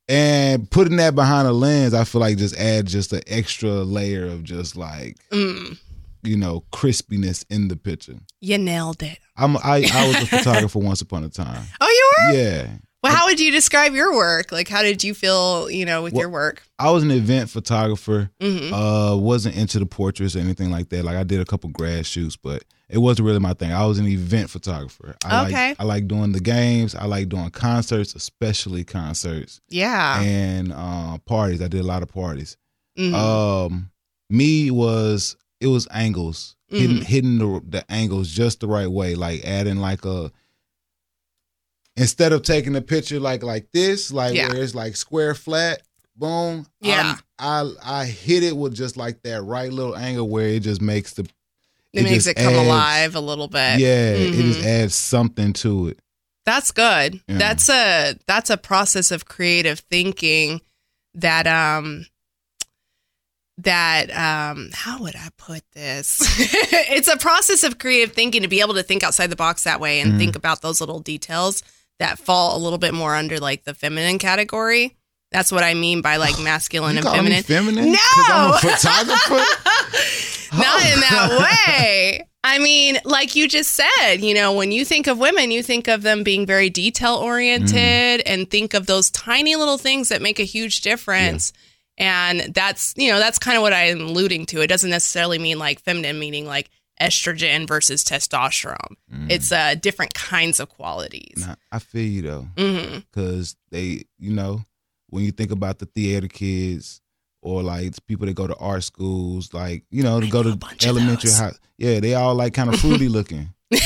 And putting that behind a lens, I feel like just adds just an extra layer of just like, Mm. you know, crispiness in the picture. You nailed it. I'm I, I was a photographer once upon a time. Oh, you were? Yeah. Well, how would you describe your work? Like, how did you feel, you know, with Well, your work? I was an event photographer. hmm Uh, wasn't into the portraits or anything like that. Like I did a couple grad shoots, but it wasn't really my thing. I was an event photographer. I Okay. Like, I like doing the games. I like doing concerts, especially concerts Yeah. and uh, parties. I did a lot of parties. Mhm. Um, me was it was angles, hitting Mhm. hitting the the angles just the right way, like adding like a instead of taking a picture like like this, like Yeah. where it's like square flat, boom. Yeah. I'm- I I hit it with just like that right little angle where it just makes the it, makes just it come adds- alive a little bit. yeah, it just Mhm. adds something to it. That's good. Yeah. That's a that's a process of creative thinking that um that um how would I put this? it's a process of creative thinking to be able to think outside the box that way and Mhm. think about those little details that fall a little bit more under like the feminine category. That's what I mean by like masculine and feminine. feminine? 'Cause I'm No. a photographer. Not oh, in that way. I mean, like you just said, you know, when you think of women, you think of them being very detail oriented mm. and think of those tiny little things that make a huge difference. And that's, you know, that's kind of what I'm alluding to. It doesn't necessarily mean like feminine, meaning like estrogen versus testosterone. It's uh, different kinds of qualities. Nah, I feel you though. because they, you know, when you think about the theater kids or like people that go to art schools, like you know, to go to elementary high, yeah, they all like kind of fruity looking. You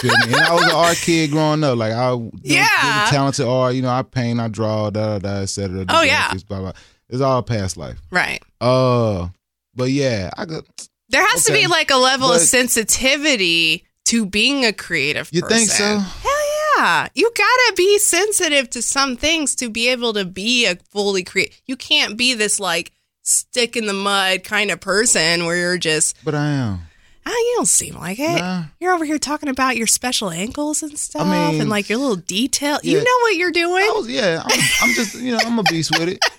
feel me? And I was an art kid growing up. Like I, was Yeah. talented art. You know, I paint, I draw, da da da, etc. Oh, yeah. blah blah. It's all past life. Right. Uh, but yeah, I got. There has to be like a level of sensitivity to being a creative You person. think so? Hell yeah. You gotta be sensitive to some things to be able to be a fully creative. You can't be this like stick in the mud kind of person where you're just, But I am. ah, you don't seem like it. Nah. You're over here talking about your special ankles and stuff mean, and like your little detail. You know what you're doing. Was, yeah, I'm, I'm just, you know, I'm a beast with it.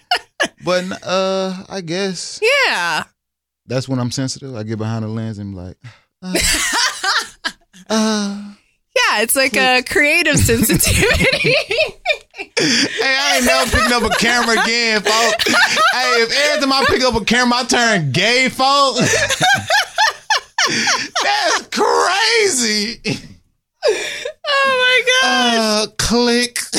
But uh, I guess yeah. That's when I'm sensitive. I get behind the lens and be like, uh, uh. Yeah, it's like a creative sensitivity. hey, I ain't never picking up a camera again, folks. hey, if every time I pick up a camera, I turn gay, folks. That's crazy. Oh my god. Uh, click.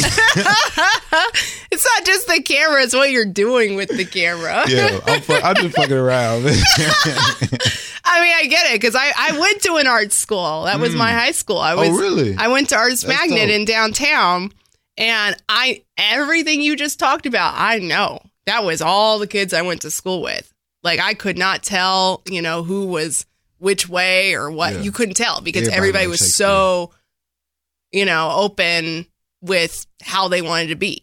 it's not just the camera, it's what you're doing with the camera. yeah, I'm, fu- I'm just fucking around. I mean, I get it because I, I went to an art school. That was my high school. I was oh, really? I went to Arts That's Magnet dope. in downtown, and I everything you just talked about, I know. That was all the kids I went to school with. Like I could not tell, you know, who was which way or what. Yeah. You couldn't tell because Everybody everybody was so, you know, open with how they wanted to be.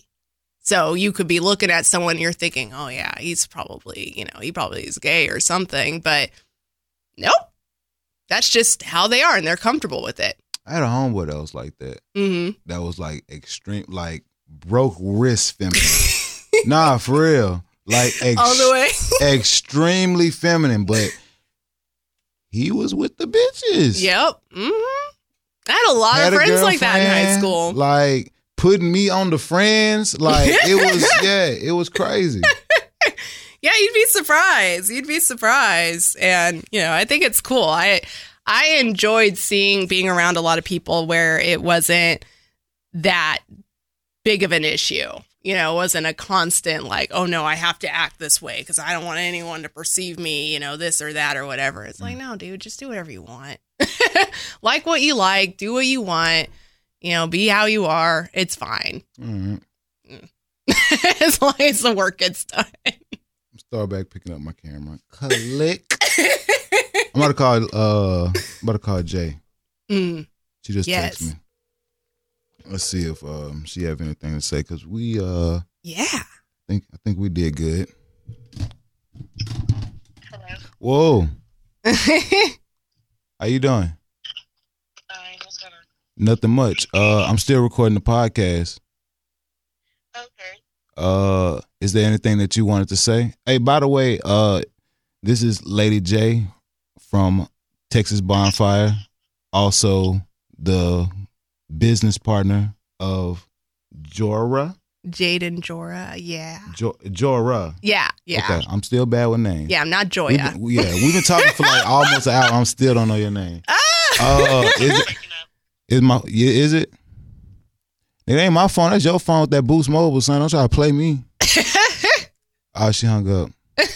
So you could be looking at someone and you're thinking, "Oh yeah, he's probably, you know, he probably is gay or something." But nope. That's just how they are and they're comfortable with it. I had a homeboy that was like that. Mm-hmm. That was like extreme, like broke wrist feminine. nah, for real. Like ex- All the way. extremely feminine, but he was with the bitches. Yep. hmm I had a lot Had of friends like that in high school. Like putting me on the friends. Like it was, yeah, it was crazy. yeah, you'd be surprised. You'd be surprised. And, you know, I think it's cool. I I enjoyed seeing being around a lot of people where it wasn't that big of an issue. You know, it wasn't a constant like, oh no, I have to act this way because I don't want anyone to perceive me, you know, this or that or whatever. It's like, mm. no, dude, just do whatever you want. like what you like, do what you want, you know, be how you are. It's fine. Mhm. as long as the work gets done. I'm start back picking up my camera. Click. I'm about to call. Uh, I'm about to call Jay. Mm. She just Yes. texted me. Let's see if um she have anything to say because we uh Yeah. think I think we did good. Hello. Whoa, how you doing? Fine. What's going on? Nothing much. Uh, I'm still recording the podcast. Okay. Uh, is there anything that you wanted to say? Hey, by the way, uh, this is Lady J from Texas Bonfire, also the business partner of Jora. Jaden Jora. Yeah. Jo- Jora. Yeah. Yeah. Okay, I'm still bad with names. Yeah. I'm not We've Joya. been, yeah, we've been talking for like almost an hour. I'm still don't know your name. Ah! Uh, is it? Is my? Yeah, is it? It ain't my phone. That's your phone with that Boost Mobile, son. Don't try to play me. oh, she hung up.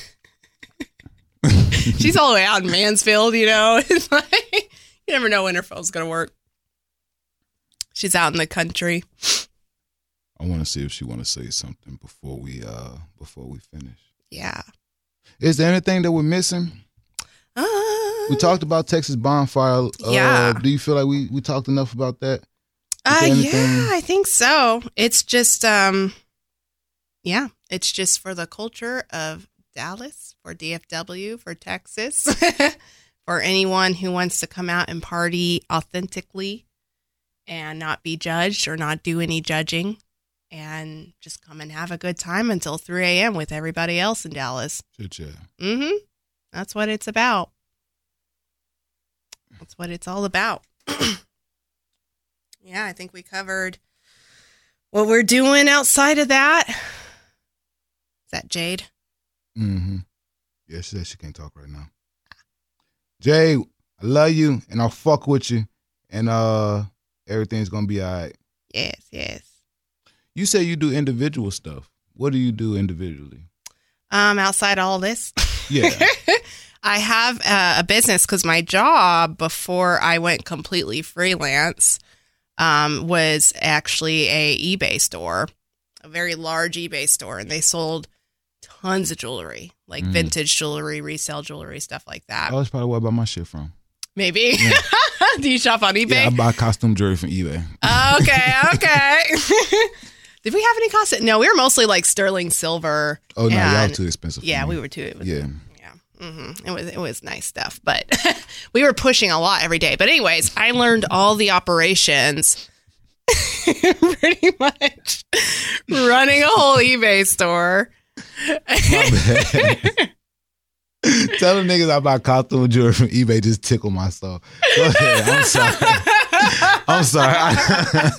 She's all the way out in Mansfield, you know. It's like you never know when her phone's gonna work. She's out in the country. I want to see if she want to say something before we uh before we finish. Yeah. Is there anything that we're missing? Uh, We talked about Texas bonfire. Uh, Yeah. Do you feel like we we talked enough about that? Uh, yeah, I think so. It's just, um, yeah, it's just for the culture of Dallas, for DFW, for Texas, for anyone who wants to come out and party authentically and not be judged or not do any judging and just come and have a good time until 3 a.m. with everybody else in Dallas. Chit. Mm-hmm. That's what it's about. That's what it's all about. yeah, I think we covered what we're doing outside of that. Is that Jade? Mm-hmm. Yeah, she said she can't talk right now. Jay, I love you and I'll fuck with you. And uh everything's gonna be all right. Yes, yes. You say you do individual stuff. What do you do individually? Um, outside all this, Yeah. I have uh, a business because my job before I went completely freelance um, was actually a eBay store, a very large eBay store, and they sold tons of jewelry, like Mm. vintage jewelry, resale jewelry, stuff like that. oh, that's probably where I buy my shit from. Maybe. Do you shop on Yeah, I buy costume jewelry from eBay. okay, okay. Did we have any cost? No, we were mostly like sterling silver. Oh no, y'all and- too expensive. Yeah, we were too. Was, Yeah. yeah. hmm It was it was nice stuff, but we were pushing a lot every day. But anyways, I learned all the operations, pretty much running a whole eBay store. Tell them niggas I buy costume jewelry from eBay just tickle my soul. Go ahead. I'm sorry. I'm sorry.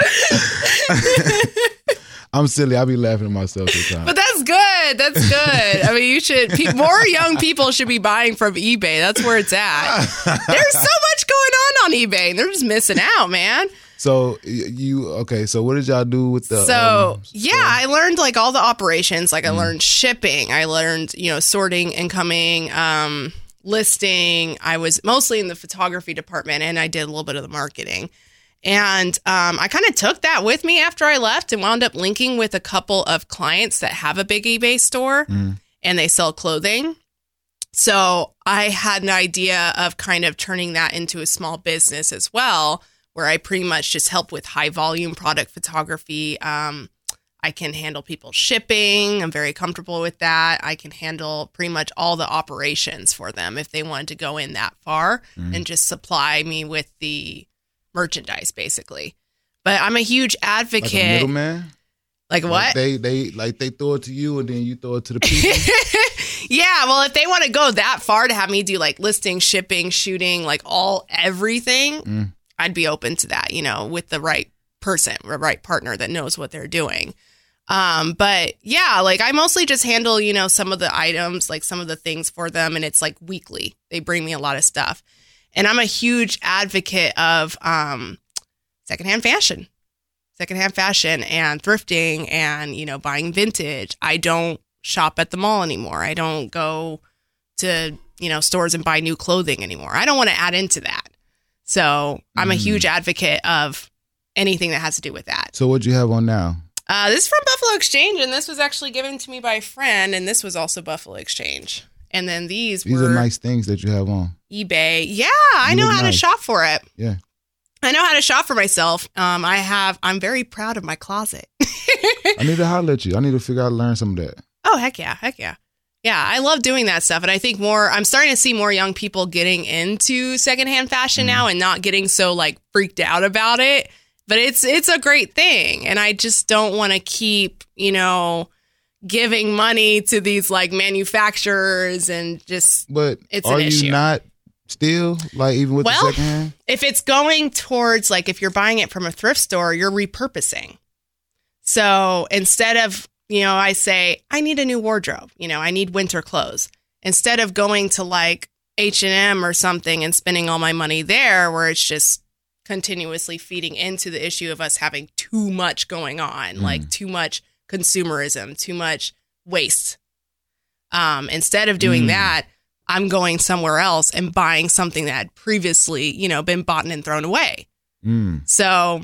I'm silly. I be laughing at myself sometimes. But that's good. That's good. I mean, you should. Pe- more young people should be buying from eBay. That's where it's at. There's so much going on on eBay, and they're just missing out, man. So you okay? So what did y'all do with the? so um, yeah i learned like all the operations like i Mm. learned shipping i learned you know sorting incoming um listing i was mostly in the photography department and i did a little bit of the marketing and um, i kind of took that with me after i left and wound up linking with a couple of clients that have a big ebay store Mm. and they sell clothing so i had an idea of kind of turning that into a small business as well where I pretty much just help with high volume product photography. Um, I can handle people's shipping. I'm very comfortable with that. I can handle pretty much all the operations for them if they wanted to go in that far and just supply me with the merchandise, basically. But I'm a huge like advocate. middleman. Like, Like what? they they like they throw it to you and then you throw it to the people. yeah, well, if they want to go that far to have me do like listing, shipping, shooting, like all everything, Mm. I'd be open to that, you know, with the right person, the right partner that knows what they're doing. Um, but yeah, like I mostly just handle, you know, some of the items, like some of the things for them, and it's like weekly. They bring me a lot of stuff. And I'm a huge advocate of um secondhand fashion. Secondhand fashion and thrifting and, you know, buying vintage. I don't shop at the mall anymore. I don't go to, you know, stores and buy new clothing anymore. I don't want to add into that. So I'm a Mm. huge advocate of anything that has to do with that. so what do you have on now? Uh, this is from Buffalo Exchange, and this was actually given to me by a friend, and this was also Buffalo Exchange. And then these, These were are nice things that you have on. eBay. Yeah, I know how to shop for it. Yeah. I know how to shop for myself. Um, I have. I'm very proud of my closet. I need to holler at you. I need to figure out learn some of that. Oh heck yeah, heck yeah. Yeah, I love doing that stuff. And I think more I'm starting to see more young people getting into secondhand fashion now and not getting so like freaked out about it. But it's it's a great thing. And I just don't want to keep, you know, giving money to these like manufacturers and just But It's are an you not still like even with Well, the second hand? if it's going towards like if you're buying it from a thrift store, you're repurposing. So instead of, you know, I say, I need a new wardrobe, you know, I need winter clothes. Instead of going to like H&M or something and spending all my money there where it's just continuously feeding into the issue of us having too much going on, like mm. too much consumerism, too much waste. Um, instead of doing Mm. that, I'm going somewhere else and buying something that had previously, you know, been bought and thrown away. Mm. So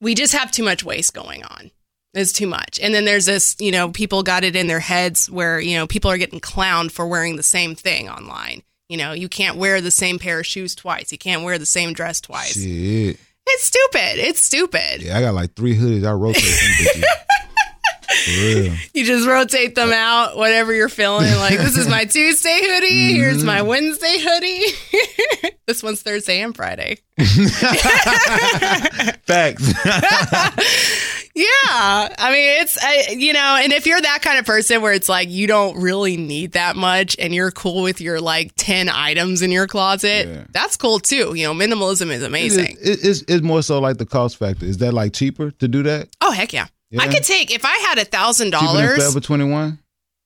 we just have too much waste going on. It's too much. And then there's this, you know, people got it in their heads where, you know, people are getting clowned for wearing the same thing online. You know, you can't wear the same pair of shoes twice. You can't wear the same dress twice. Shit. It's stupid. It's stupid. Yeah, I got like three hoodies. I rotate them bitches. For real. You just rotate them out, whatever you're feeling. Like, this is my Tuesday hoodie. Here's my mm-hmm. Wednesday hoodie. this one's Thursday and Friday. Facts. Yeah. I mean, it's, I, you know, and if you're that kind of person where it's like you don't really need that much and you're cool with your like 10 items in your closet, Yeah. that's cool too. You know, minimalism is amazing. It- it's, it's more so like the cost factor. Is that like cheaper to do that? Oh, heck yeah. I could take, if I had a thousand dollars. Forever 21?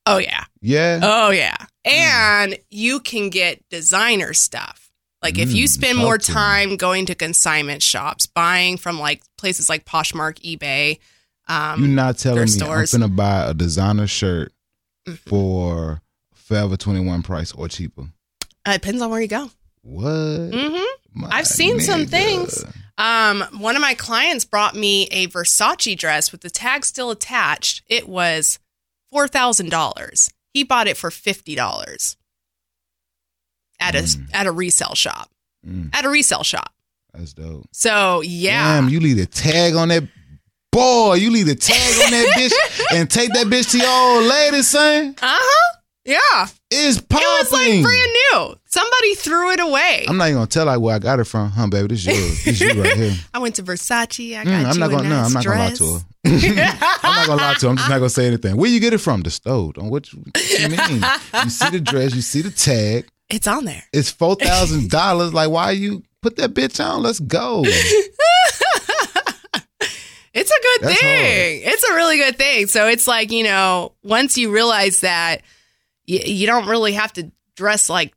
Oh, yeah. Yeah. Oh, yeah. And you can get designer stuff. Like if you Mm, spend more to me. time going to consignment shops, buying from like places like Poshmark, eBay, um, You're not telling me stores. I'm gonna buy a designer shirt Mhm. for Forever 21 price or cheaper. uh, it depends on where you go. What? Mm-hmm. I've seen some things. Um, one of my clients brought me a Versace dress with the tag still attached. It was four thousand dollars. He bought it for fifty dollars at a Mm. at a resale shop. Mm, At a resale shop. that's dope. So yeah, Damn, you leave a tag on that. Boy, you leave a tag on that bitch and take that bitch to your old lady, son. uh huh, yeah. It's popping. It was like brand new. Somebody threw it away. I'm not even gonna tell like where I got it from, huh, baby? This is yours. This you right here. I went to Versace. I got Mm, you I'm not a gonna. no, nice I'm not gonna lie dress. to her. I'm not gonna lie to her. I'm just not gonna say anything. Where you get it from? The stove. On what you, what you mean? You see the dress. You see the tag. It's on there. It's four thousand dollars. Like, why you put that bitch on? Let's go. It's a good That's thing. It's a really good thing. So it's like, you know, once you realize that you, you don't really have to dress like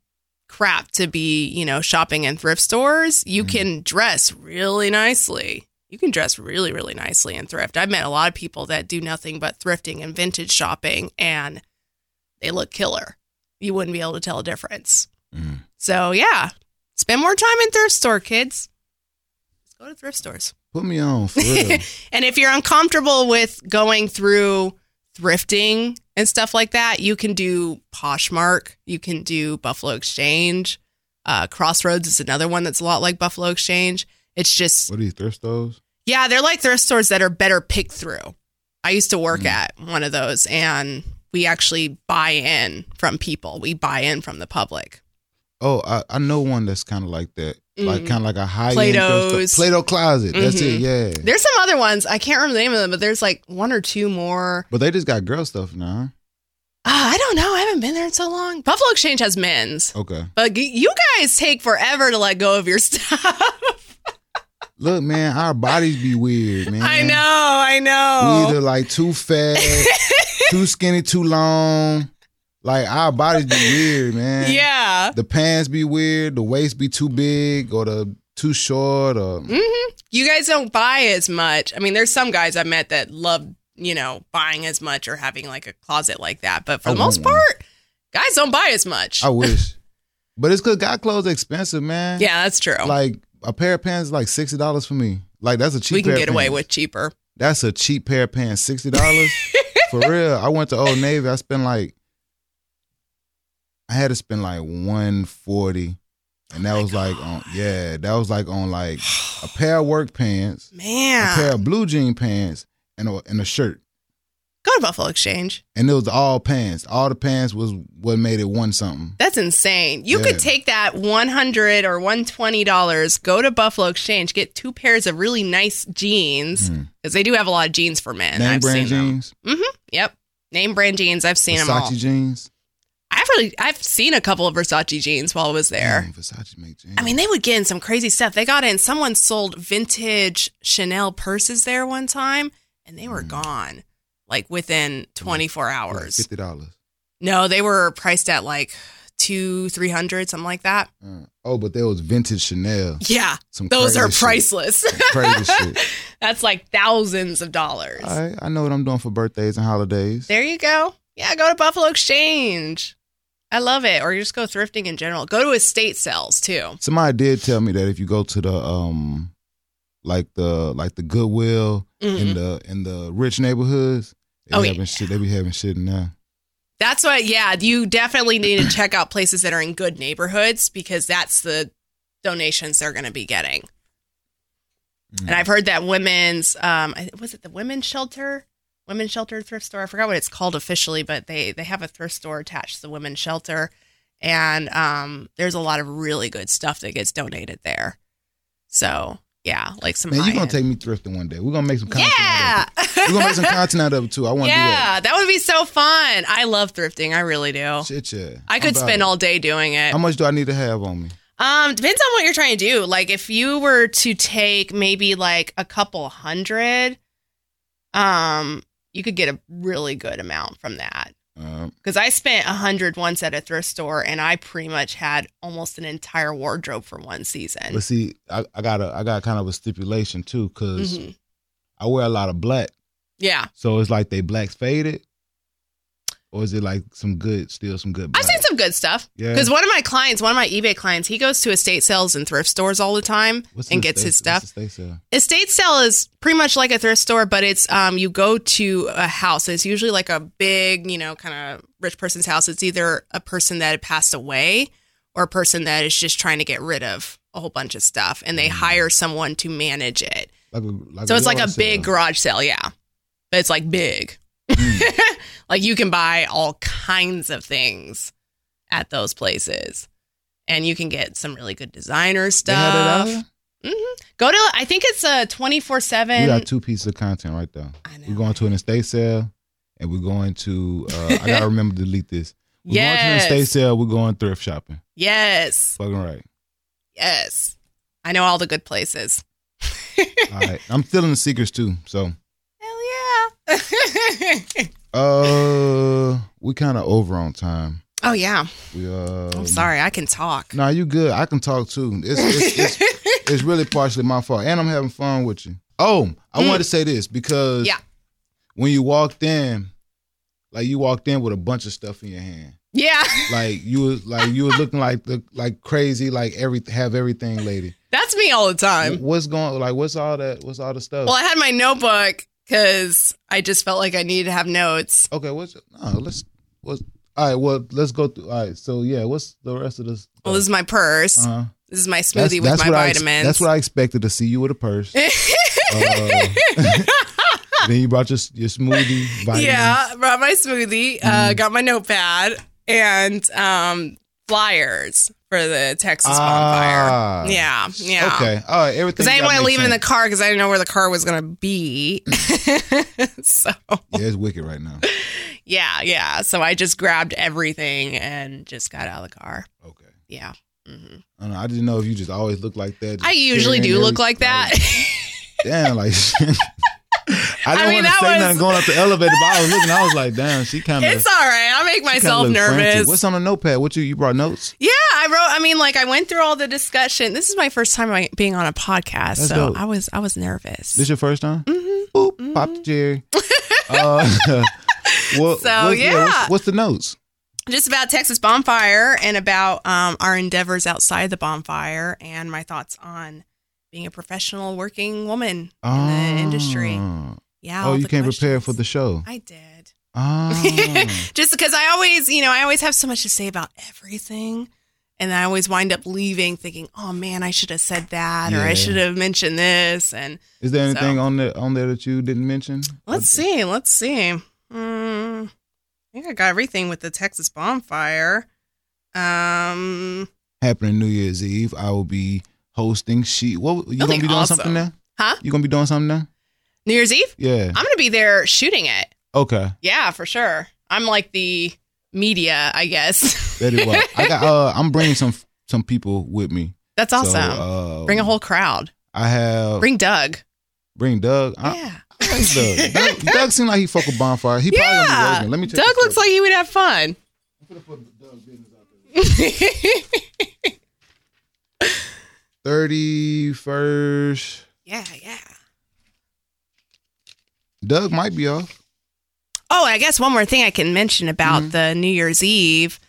crap to be, you know, shopping in thrift stores, you Mm-hmm. can dress really nicely. You can dress really, really nicely in thrift. I've met a lot of people that do nothing but thrifting and vintage shopping and they look killer. You wouldn't be able to tell a difference. Mm. So, yeah, spend more time in thrift store, kids. Let's go to thrift stores. Put me on. And if you're uncomfortable with going through thrifting and stuff like that, you can do Poshmark. You can do Buffalo Exchange. Uh, Crossroads is another one that's a lot like Buffalo Exchange. It's just, what are these thrift stores? yeah, they're like thrift stores that are better picked through. I used to work Mm. at one of those and we actually buy in from people. We buy in from the public. Oh, I, I know one that's kind of like that. Like Mhm. kind of like a high Plato's. Plato closet. That's it. Mhm. Yeah. There's some other ones. I can't remember the name of them, but there's like one or two more. But they just got girl stuff now. Ah, I don't know. I haven't been there in so long. Buffalo Exchange has men's. Okay. But g- you guys take forever to let go of your stuff. Look, man, our bodies be weird, man. I know, I know. We know. either like too fat, too skinny, too long. Like our bodies be weird, man. yeah. The pants be weird, the waist be too big or the too short or hmm You guys don't buy as much. I mean, there's some guys I met that love, you know, buying as much or having like a closet like that. But for I the most one. part, guys don't buy as much. I wish. but it's cause guy clothes are expensive, man. yeah, that's true. Like a pair of pants is like sixty dollars for me. Like that's a cheap we can get away with cheaper. That's a cheap pair of pants. Sixty dollars for real. I went to Old Navy. I spent like I had to spend like one forty, and that oh was like on yeah, that was like on like a pair of work pants, man, a pair of blue jean pants, and a and a shirt. go to Buffalo Exchange. And it was all pants. All the pants was what made it one something. That's insane. You Yeah. could take that 100 or 120 dollars, go to Buffalo Exchange, get two pairs of really nice jeans hmm. because they do have a lot of jeans for men. Name I've brand seen them. jeans, mm-hmm. Yep, name brand jeans. I've seen them all. Versace jeans. I've really, I've seen a couple of Versace jeans while I was there. Damn, Versace make jeans. I mean, they would get in some crazy stuff. They got in. Someone sold vintage Chanel purses there one time, and they were Mm. gone like within 24 hours. Fifty dollars. No, they were priced at like two, three hundred, something like that. Uh, oh, but there was vintage Chanel. Yeah, Some those are priceless. Crazy shit. That's like thousands of dollars. Right, I know what I'm doing for birthdays and holidays. There you go. Yeah, go to Buffalo Exchange. I love it. Or you just go thrifting in general. Go to estate sales too. Somebody did tell me that if you go to the um, like the like the Goodwill in Mhm. the in the rich neighborhoods, they Oh, be yeah. having shit. They be having shit in there. That's what, yeah, you definitely need to check out places that are in good neighborhoods because that's the donations they're going to be getting. And I've heard that women's, um, was it the women's shelter? Women's shelter thrift store. I forgot what it's called officially, but they they have a thrift store attached to the women's shelter, and um, there's a lot of really good stuff that gets donated there. So yeah, like some. Man, you gonna high-end- take me thrifting one day? We're gonna make some content. Yeah. out of it. We're gonna make some content out of it too. I want to do that. yeah, that would be so fun. I love thrifting. I really do. Shit, yeah. I could spend it. all day doing it. How much do I need to have on me? Um, depends on what you're trying to do. Like if you were to take maybe like a couple hundred, um, you could get a really good amount from that. Because I spent a hundred once at a thrift store, and I pretty much had almost an entire wardrobe for one season. but see, I, I got a I got kind of a stipulation too, because Mhm. I wear a lot of black. Yeah, So it's like they blacks faded, or is it like some good, still some good? I've seen some good stuff. Yeah. Because one of my clients, one of my eBay clients, he goes to estate sales and thrift stores all the time What's and gets estate- his stuff. estate sale? estate sale is pretty much like a thrift store, but it's um you go to a house. It's usually like a big, you know, kind of rich person's house. It's either a person that had passed away or a person that is just trying to get rid of a whole bunch of stuff, and they hire someone to manage it. Like a, like So it's like a yard big garage sale, yeah, but it's like big. like you can buy all kinds of things at those places, and you can get some really good designer They had it out stuff. here? hmm Go to I think it's a twenty four seven. We got two pieces of content right there. I know. We're going to an estate sale, and we're going to. Uh, I gotta remember to delete this. We're going to an Yes. estate sale. We're going thrift shopping. Yes, Fucking right. yes. I know all the good places. All right. I'm stealing the secrets too. So. uh, we kind of over on time. oh yeah. We uh. I'm sorry. I can talk. Nah, you good. I can talk too. It's it's, it's, it's really partially my fault, and I'm having fun with you. Oh, I Mm. wanted to say this because Yeah. when you walked in, like you walked in with a bunch of stuff in your hand, yeah. like you was like you were looking like the like crazy, like every have everything, lady. That's me all the time. What's going like? What's all that? What's all the stuff? Well, I had my notebook because I just felt like I needed to have notes. okay, what's no? Let's what's all right. Well, let's go through. All right, so yeah, what's the rest of this? Well, this is my purse. uh-huh. This is my smoothie with my what I vitamins. that's what I expected to see you with a purse. Uh, then you brought your your smoothie. Vitamins. yeah, brought my smoothie, uh, got my notepad, and um, flyers for the Texas Ah. bonfire. Yeah, yeah. Okay. Right. Everything. Because I didn't want to leave it in the car because I didn't know where the car was going to be. so, Yeah, it's wicked right now. yeah, yeah. So I just grabbed everything and just got out of the car. Okay. Yeah. hmm I, don't know, I didn't know if you just always look like that. I usually do look like that. damn, like. I didn't mean, want to say was- nothing going up the elevator, but I was looking. I was like, damn, she kind of. it's all right. I make myself nervous. What's on the notepad? What you you brought notes? Yeah, I wrote. I mean, like I went through all the discussion. This is my first time being on a podcast, That's so dope. I was I was nervous. This your first time? Mhm. Boop, pop the cherry. uh, what, So, what's, yeah. what's, what's the notes? Just about Texas bonfire and about um, our endeavors outside the bonfire and my thoughts on being a professional working woman in the industry. Ah. Yeah. Oh, you came prepared for the show. I did. Ah. Just because I always, you know, I always have so much to say about everything. And I always wind up leaving thinking, oh man, I should have said that or I should have mentioned this. And Is there anything So- on there on there that you didn't mention? let's see. Let's see. Hmm, I think I got everything with the Texas bonfire. Um, Happening New Year's Eve, I will be hosting. She what you gonna be doing something now? Huh? You gonna be doing something now? New Year's Eve? Yeah. I'm gonna be there shooting it. Okay. Yeah, for sure. I'm like the media, I guess. Very well. I got. Uh, I'm bringing some some people with me. That's awesome. So, uh, bring a whole crowd. I have. Bring Doug. Bring Doug. Yeah. I like Doug. Doug, Doug like he fuck a bonfire. He yeah. probably gonna be working. Let me. Check Doug looks like he would have fun. I'm gonna put business out there. 31st. Yeah, yeah. Doug might be off. Oh, I guess one more thing I can mention about mm-hmm. the New Year's Eve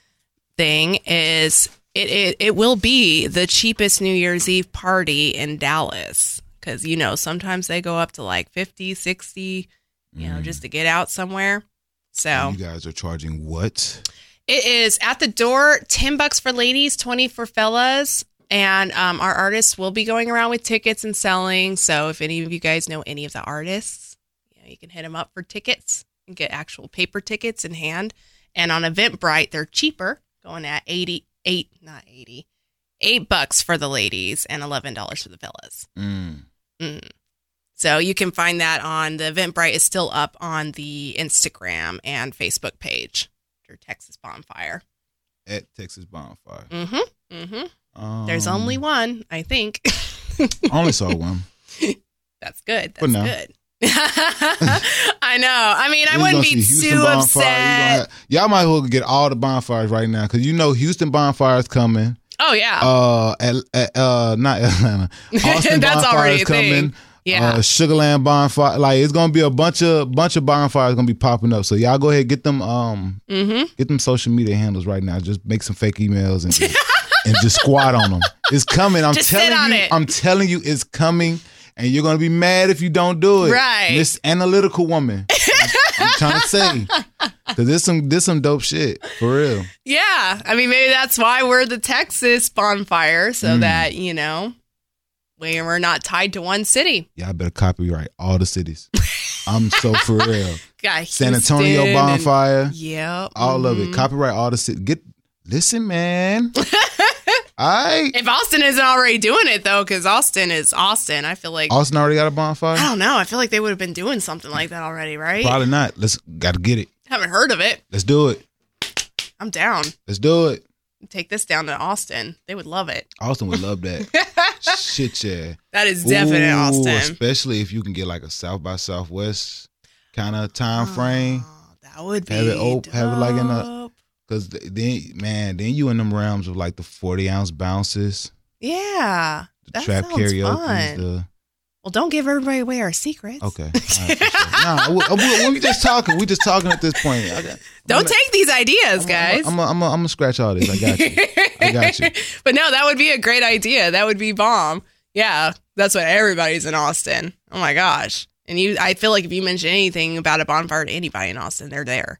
thing is it, it, it will be the cheapest New Year's Eve party in Dallas because, you know, sometimes they go up to like 50, 60, you mm-hmm. know, just to get out somewhere. So and you guys are charging what? It is at the door, 10 bucks for ladies, 20 for fellas. And um, our artists will be going around with tickets and selling. So if any of you guys know any of the artists, you, know, you can hit them up for tickets and get actual paper tickets in hand. And on Eventbrite, they're cheaper, going at 88, not 80, 8 bucks for the ladies and $11 for the fellas. Mm. Mm. So you can find that on the Eventbrite is still up on the Instagram and Facebook page for Texas Bonfire. At Texas Bonfire. Mm-hmm. Mm-hmm. Um, There's only one, I think. I only saw one. That's good. That's now. good. I know. I mean, I We're wouldn't be Houston too Bonfire. Upset. have- y'all might as well get all the bonfires right now because you know Houston bonfire is coming. oh yeah. Uh, at, at, uh, not Atlanta. Austin That's bonfire already is a thing. coming. Yeah. Uh, Sugarland bonfire. Like it's gonna be a bunch of bunch of bonfires gonna be popping up. So y'all go ahead get them um mm-hmm. get them social media handles right now. Just make some fake emails and just, and just squat on them. It's coming. I'm Just telling you. it. I'm telling you, it's coming. And you're gonna be mad if you don't do it. Right. This analytical woman. I'm trying to say. Cause there's some there's some dope shit. For real. Yeah. I mean, maybe that's why we're the Texas bonfire, so Mm. that you know we we're not tied to one city. Y'all better copyright all the cities. I'm so for real. Got San Antonio Houston and- bonfire. Yep. all of it. mhm. Copyright all the cities. Get listen, man. I If Austin isn't already doing it though, because Austin is Austin, I feel like Austin already got a bonfire. I don't know. I feel like they would have been doing something like that already, right? Probably not. Let's gotta get it. Haven't heard of it. Let's do it. I'm down. Let's do it. Take this down to Austin. They would love it. Austin would love that. Shit, yeah. That is definite Ooh, Austin. Especially if you can get like a South by Southwest kind of time frame. Oh, that would be Have it op- have it like in a-. Cause then, man, then you in them realms of like the forty ounce bounces, Yeah. the That trap karaoke, the Well, don't give everybody away our secrets. okay. Right, sure. nah, we, uh, we, we just talking. We just talking at this point. I Don't gonna- take these ideas, guys. I'm gonna I'm I'm scratch all this. I got you. I got you. but no, that would be a great idea. That would be bomb. Yeah, that's what everybody's in Austin. Oh my gosh. And you I feel like if you mention anything about a bonfire to anybody in Austin, they're there.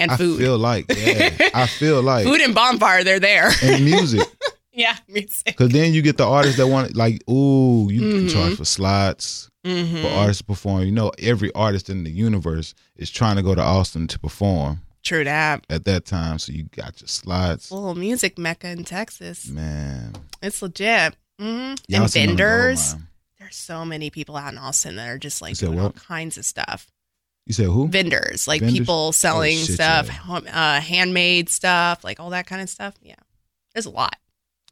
And I food. feel like yeah. I feel like food and bonfire, they're there. and music. yeah, music. Cause then you get the artists that want like, ooh, you can Mhm. charge for slots Mhm. for artists to perform. You know, every artist in the universe is trying to go to Austin to perform True that. at that time. So you got your slots. Little music mecca in Texas. Man. It's legit. hmm And seen them gold vendors. There's so many people out in Austin that are just like doing all kinds of stuff. You said who? Vendors, like Vendors? people selling Oh, shit, stuff, yeah. home- uh, handmade stuff, like all that kind of stuff. Yeah, there's a lot.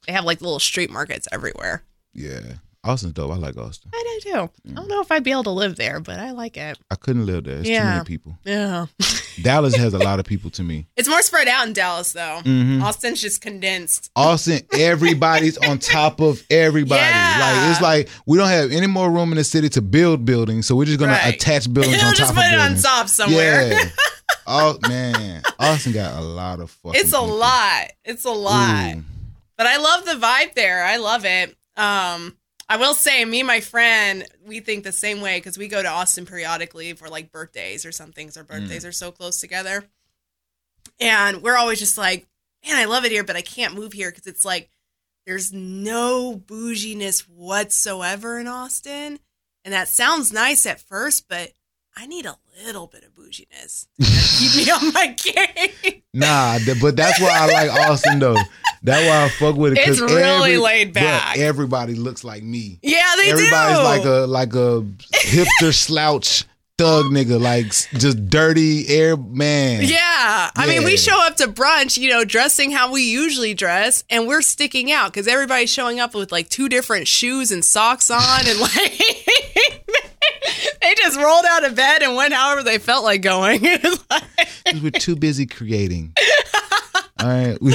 They have like little street markets everywhere. Yeah. Austin's dope. I like Austin. I do too. I don't know if I'd be able to live there, but I like it. I couldn't live there. It's too Yeah. many people. Yeah, Dallas has a lot of people to me. it's more spread out in Dallas though. Mhm. Austin's just condensed. Austin, everybody's on top of everybody. Yeah. Like it's like we don't have any more room in the city to build buildings, so we're just gonna Right. attach buildings on top just of put it on buildings. top somewhere. Yeah. oh man, Austin got a lot of fucking. It's a people. lot. It's a lot. Ooh. But I love the vibe there. I love it. Um, I will say, me and my friend, we think the same way because we go to Austin periodically for like birthdays or something. 'cause Our mm. birthdays are so close together, and we're always just like, "Man, I love it here, but I can't move here because it's like there's no bouginess whatsoever in Austin." And that sounds nice at first, but I need a little bit of bouginess to keep me on my game. Nah, but that's why I like Austin though. That's why I fuck with it. It's really laid bruh, back. everybody looks like me. yeah, they do. Everybody's do. like a like a hipster slouch thug nigga, like just dirty air man. Yeah. I mean, we show up to brunch, you know, dressing how we usually dress, and we're sticking out because everybody's showing up with like two different shoes and socks on, and like, they just rolled out of bed and went however they felt like going. Like- we're too busy creating. All right, we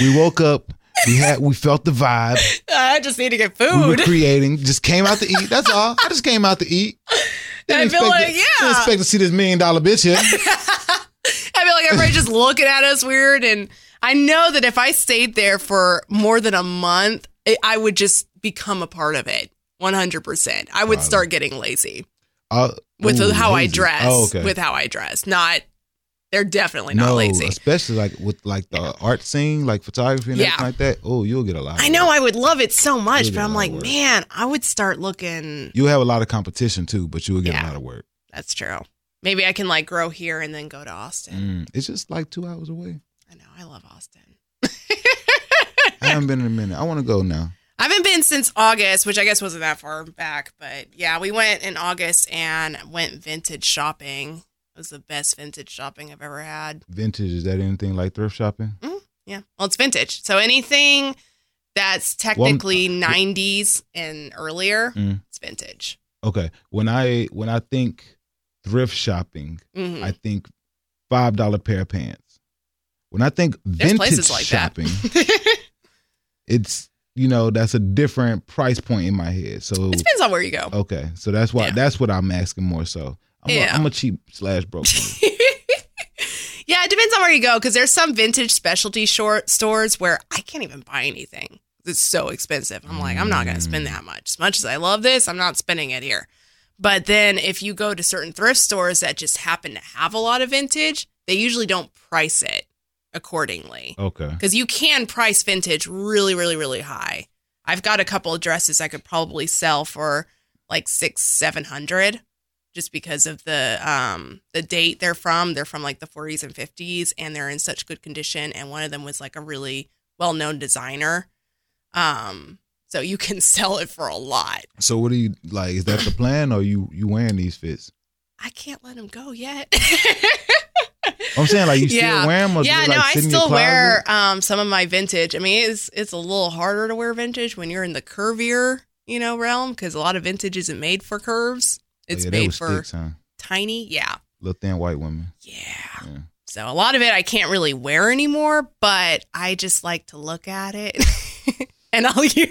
we woke up. We had. We felt the vibe. I just need to get food. We were creating. Just came out to eat. That's all. I just came out to eat. I feel like, to, yeah. Didn't expect to see this million dollar bitch here. I feel like everybody's just looking at us weird. And I know that if I stayed there for more than a month, it, I would just become a part of it. 100%. I would start getting lazy Uh, with ooh, how I dress. Oh, okay. With how I dress. Not, they're definitely not no, lazy. especially like with like the art scene, like photography and Yeah. everything like that. Oh, you'll get a lot. I know. I would love it so much, but I'm like, man, I would start looking. You'll have a lot of competition too, but you will get Yeah. a lot of work. That's true. Maybe I can like grow here and then go to Austin. Mm, it's just like two hours away. I know. I love Austin. I haven't been in a minute. I want to go now. I haven't been since August, which I guess wasn't that far back, but yeah, we went in August and went vintage shopping. It was the best vintage shopping I've ever had. Vintage is that anything like thrift shopping? Yeah. Well, it's vintage. So anything that's technically 90s and earlier, Mm. it's vintage. Okay. When I when I think thrift shopping, Mhm. I think five dollar pair of pants. When I think vintage places like shopping, it's you know that's a different price point in my head. So it depends on where you go. okay, so that's why Yeah. that's what I'm asking more so. I'm, Yeah. a, I'm a cheap slash broke. yeah, it depends on where you go because there's some vintage specialty short stores where I can't even buy anything. It's so expensive. I'm like, I'm not going to spend that mm. much. As much as I love this, I'm not spending it here. But then if you go to certain thrift stores that just happen to have a lot of vintage, they usually don't price it accordingly okay. because you can price vintage really, really, really high. I've got a couple of dresses I could probably sell for like six, seven hundred, just because of the um the date they're from. They're from like the 40s and 50s, and they're in such good condition. And one of them was like a really well known designer. Um, so you can sell it for a lot. So what do you like? Is that the plan, or you you wearing these fits? I can't let them go yet. I'm saying like you still Yeah. wear them, or yeah, they, no, like, I sit in your still wear um, some of my vintage. I mean, it's it's a little harder to wear vintage when you're in the curvier, you know, realm because a lot of vintage isn't made for curves. Oh, It's yeah, made for sticks, huh? tiny. Yeah, Little thin white women. yeah. Yeah. So a lot of it I can't really wear anymore, but I just like to look at it and I'll hear.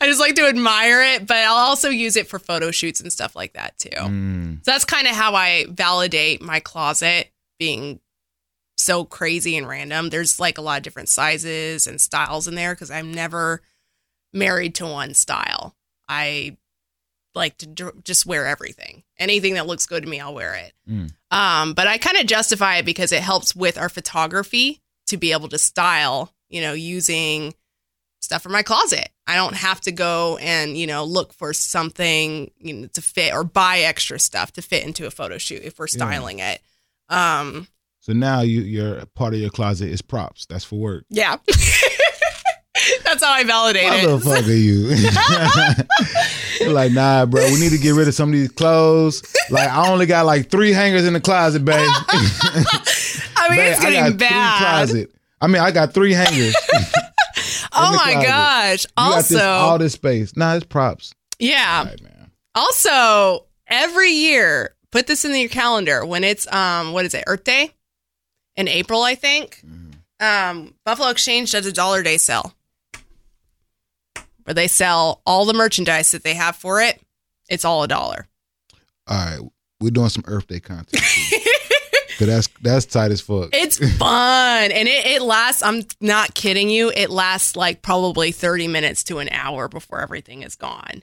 I just like to admire it, but I'll also use it for photo shoots and stuff like that too. Mm. So that's kind of how I validate my closet being so crazy and random. There's like a lot of different sizes and styles in there because I'm never married to one style. I like to just wear everything. Anything that looks good to me, I'll wear it. Mm. Um, but I kind of justify it because it helps with our photography to be able to style, you know, using stuff from my closet. I don't have to go and, you know, look for something you know, to fit or buy extra stuff to fit into a photo shoot if we're Yeah. styling it. Um, So now you your part of your closet is props. That's for work. yeah. That's how I validate What it. the fuck are you? You're like, nah, bro. We need to get rid of some of these clothes. Like, I only got like three hangers in the closet, babe. I mean, Babe, it's I getting got three bad. closet. I mean, I got three hangers. Oh my closet. gosh. You got this, Also, all this space. Nah, it's props. yeah. All right, man. Also, every year, put this in your calendar when it's um what is it, Earth Day? In April, I think. Um, Buffalo Exchange does a dollar day sale. Where they sell all the merchandise that they have for it. It's all a dollar. All right, we're doing some Earth Day content. Cause that's that's tight as fuck. It's fun. And it, it lasts, I'm not kidding you, it lasts like probably 30 minutes to an hour before everything is gone.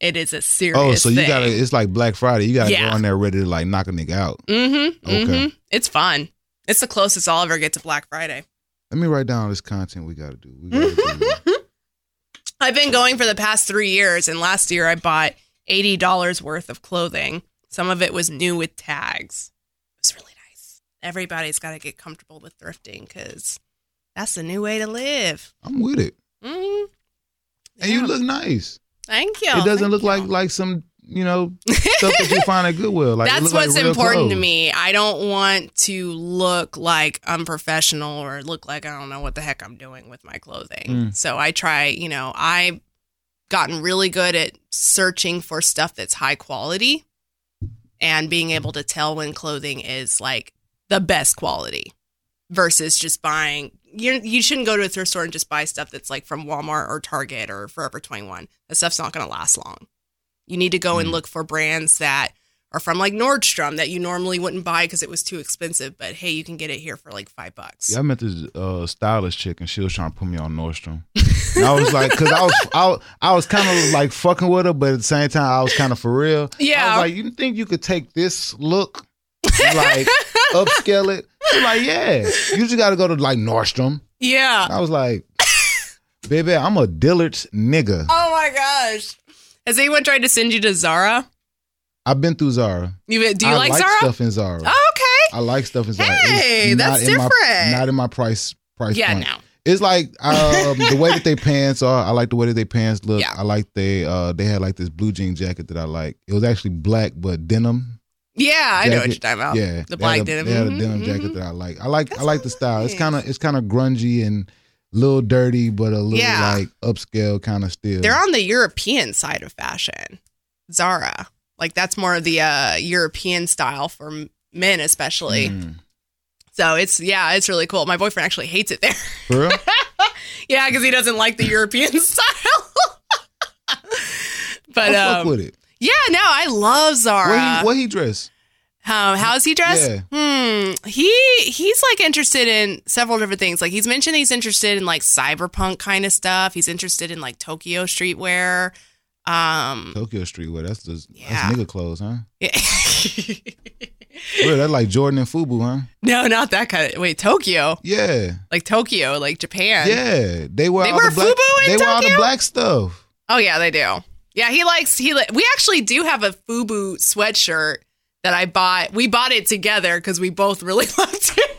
It is a serious oh, so you thing. gotta. It's like Black Friday. You gotta Yeah. go in there ready to like knock a nigga out. Mm-hmm. Okay. mm-hmm. It's fun. It's the closest I'll ever get to Black Friday. Let me write down all this content we gotta do. We gotta do. I've been going for the past three years, and last year I bought eighty dollars worth of clothing. Some of it was new with tags. It was really nice. Everybody's got to get comfortable with thrifting because that's the new way to live. I'm with it. Mm. And you look nice. Thank you. it doesn't Thank look you. like like some you know stuff that you find at Goodwill. Like That's like what's real important to me. I don't want to look like I'm unprofessional or look like I don't know what the heck I'm doing with my clothing. Mm. So I try, you know, I gotten really good at searching for stuff that's high quality and being able to tell when clothing is like the best quality versus just buying you you shouldn't go to a thrift store and just buy stuff that's like from Walmart or Target or Forever 21. That stuff's not going to last long. You need to go and Mm. look for brands that are from like Nordstrom that you normally wouldn't buy because it was too expensive, but hey, you can get it here for like five bucks. Yeah, I met this uh, stylist chick, and she was trying to put me on Nordstrom. And I was like, because I was, I, was- I was kind of like fucking with her, but at the same time, I was kind of for real. I Yeah. was like, you think you could take this look, like upscale it? She's like, yeah. You just got to go to like Nordstrom. Yeah. I was like, baby, I'm a Dillard's nigga. Oh my gosh. Has anyone tried to send you to Zara? I've been through Zara. You, do you I like, like Zara? stuff in Zara. Oh, okay. I like stuff in Zara. Hey, that's in My, different. not in my price price Yeah, point. no. It's like um, the way that they pants are. I like the way that they pants look. Yeah. I like they uh they had like this blue jean jacket that I like. It was actually black but denim. Yeah, I know what Jacket. you're talking about. yeah, The black a, denim. They had a Mhm, denim mhm. jacket that I like. I like That's I like the style. It's kind of it's kind of grungy and a little dirty, but a little Yeah. like upscale kind of still. They're on the European side of fashion. Zara. Like that's more of the uh, European style for men, especially. Mm. So it's yeah, it's really cool. My boyfriend actually hates it there. Yeah, because he doesn't like the European style. but I fuck um, with it. yeah, no, I love Zara. What he, what he dress? Um, how's he dressed? Hmm. He he's like interested in several different things. Like he's mentioned he's interested in like cyberpunk kind of stuff. He's interested in like Tokyo streetwear. Um. Tokyo streetwear. That's the Yeah. that's nigga clothes, huh? yeah. Real, that's like Jordan and Fubu, huh? no, not that kind of. Wait, Tokyo, Yeah. like Tokyo, like Japan. Yeah, they wear They wear the black, FUBU in They wear all the Tokyo? black stuff. Oh yeah, they do. Yeah, he likes he. Li- we actually do have a FUBU sweatshirt that I bought. We bought it together because we both really loved it.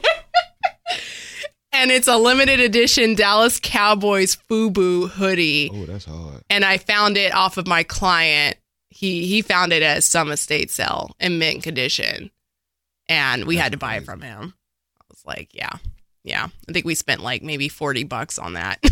And it's a limited edition Dallas Cowboys FUBU hoodie. Oh, that's hard. And I found it off of my client. He he found it at some estate sale in mint condition, and we had to buy it from him. I was like, yeah, yeah. I think we spent like maybe forty bucks on that.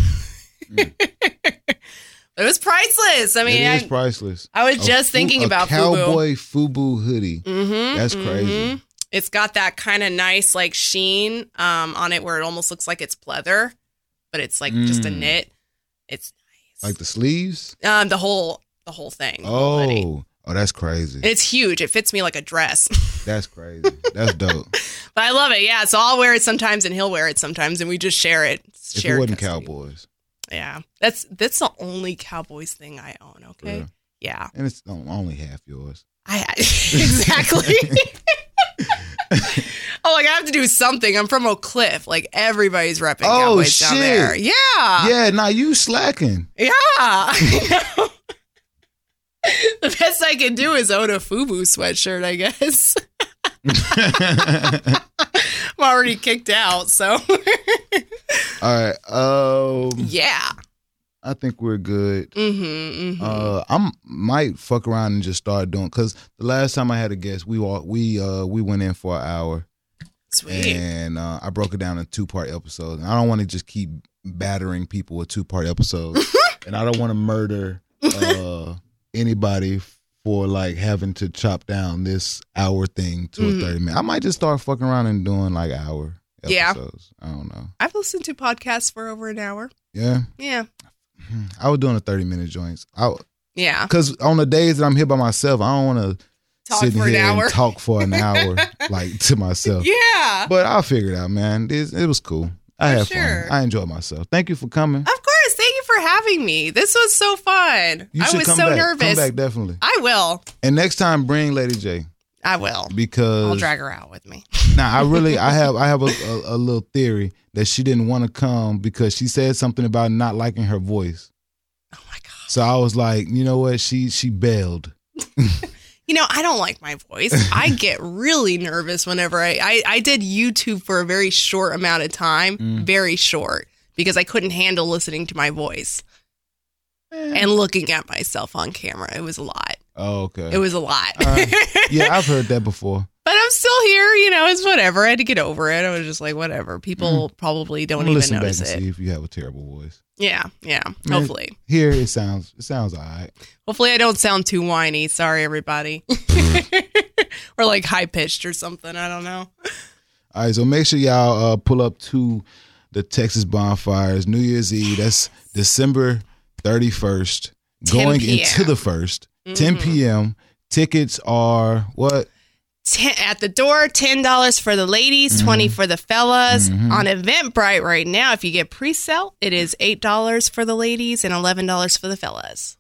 Mm. it was priceless. I mean, it is I, priceless. I was just thinking a about FUBU. cowboy FUBU hoodie. Mm-hmm, That's crazy. It's got that kind of nice like sheen um, on it where it almost looks like it's pleather, but it's like just a Mm. knit. It's nice. Like the sleeves. um, the whole the whole thing. Oh, oh, that's crazy. It's huge. It fits me like a dress. That's crazy. That's dope. but I love it. Yeah. So I'll wear it sometimes and he'll wear it sometimes and we just share it. if Share it wasn't custody. Cowboys, Yeah. That's that's the only Cowboys thing I own, okay? Yeah. Yeah. and it's only half yours. I exactly. oh, like I have to do something. I'm from Oak Cliff. Like everybody's repping Oh, Cowboys down shit. there. Yeah. yeah, now you slacking. Yeah. the best I can do is own a FUBU sweatshirt, I guess. I'm already kicked out, so All right. Um, yeah. I think we're good. Mm-hmm, mm-hmm. Uh, I might fuck around and just start doing because the last time I had a guest, we walk, we uh we went in for an hour Sweet. and uh, I broke it down in two part episodes. And I don't want to just keep battering people with two part episodes, and I don't want to murder uh anybody for like having to chop down this hour thing to Mhm. a thirty minute. I might just start fucking around and doing like hour Yeah. episodes. I don't know. I've listened to podcasts for over an hour. Yeah, Yeah. Hmm. I was doing the thirty minute joints. I Yeah. because on the days that I'm here by myself, I don't want to sit for an here hour. and talk for an hour like to myself. Yeah. But I'll figure it out, man. It, it was cool. I For had sure. fun. I enjoyed myself. Thank you for coming. Of course. Thank you for having me. This was so fun. You I was come so back. nervous. Come back definitely. I will. And next time, bring Lady J I will. Because I'll drag her out with me. now I really I have I have a, a, a little theory that she didn't want to come because she said something about not liking her voice. Oh my god. So I was like, you know what? She she bailed. You know, I don't like my voice. I get really nervous whenever I, I I did YouTube for a very short amount of time, Mm. very short, because I couldn't handle listening to my voice and looking at myself on camera. It was a lot. Oh, okay. It was a lot. Right. yeah, I've heard that before. but I'm still here. You know, it's whatever. I had to get over it. I was just like, whatever. People probably don't even listen back and it. see if you have a terrible voice. Yeah, yeah. Hopefully, Here it sounds it sounds all right. hopefully I don't sound too whiny. Sorry, everybody. or like high pitched or something. I don't know. All right, so make sure y'all uh, pull up to the Texas bonfires New Year's Eve. That's December 31st, going into the 1st, 10 Mhm. p.m. Tickets are what? Ten, at the door, ten dollars for the ladies, Mm-hmm. twenty for the fellas. On Eventbrite right now, if you get pre-sale, it is eight dollars for the ladies and eleven dollars for the fellas.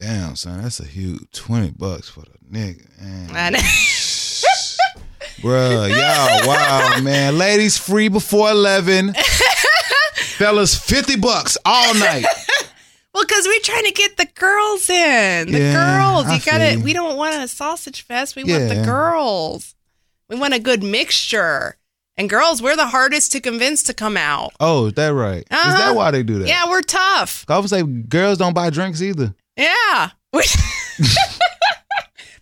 Damn, son, that's a huge 20 bucks for the nigga. Man. I know. Bruh, y'all, wow, man. Ladies, free before 11. Fellas, 50 bucks all night. Well, because we're trying to get the girls in. The Yeah, girls. You feel gotta you. we don't want a sausage fest. We want the girls. We want a good mixture. And girls, we're the hardest to convince to come out. Oh, is that right? Is Uh-huh. that why they do that? Yeah, we're tough. I would say girls don't buy drinks either. Yeah.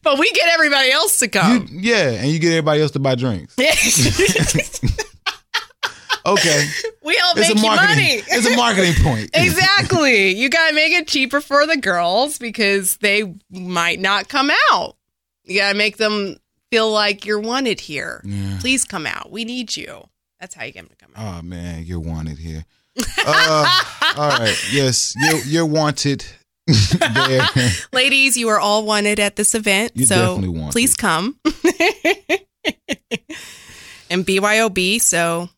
But we get everybody else to You, come. yeah, and you get everybody else to buy drinks. Okay. we all It's make you money. It's a marketing point. exactly. You got to make it cheaper for the girls because they might not come out. You got to make them feel like you're wanted here. Yeah. Please come out. We need you. That's how you get them to come out. Oh man, you're wanted here. Uh, all right. Yes, you're you're wanted. Ladies, you are all wanted at this event. You're so please come. and BYOB. So,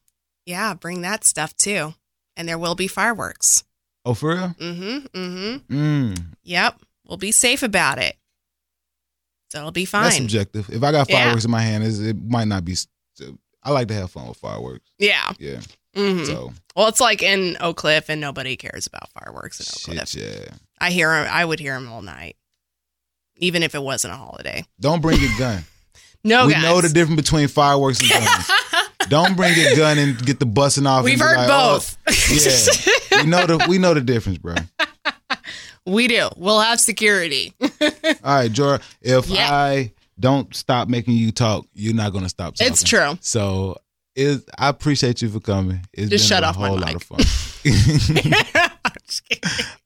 yeah, bring that stuff too. And there will be fireworks. Oh, for real? Mm hmm. Mm Yep. We'll be safe about it. So it'll be fine. that's subjective. If I got Yeah. fireworks in my hand, it might not be. I like to have fun with fireworks. Yeah. Yeah. hmm So Well, it's like in Oak Cliff, and nobody cares about fireworks in Oak shit. Cliff. Yeah. I hear 'em- I would hear them all night, even if it wasn't a holiday. Don't bring your gun. No, we guys. know the difference between fireworks and guns. Don't bring your gun and get the busting off. We've heard like, oh, both. yeah. we know the we know the difference, bro. we do. We'll have security. All right, Jora. If Yeah. I don't stop making you talk, you're not gonna stop talking. It's true. So it, I appreciate you for coming. It's Just been shut a off my whole lot mic. of fun. Kidding.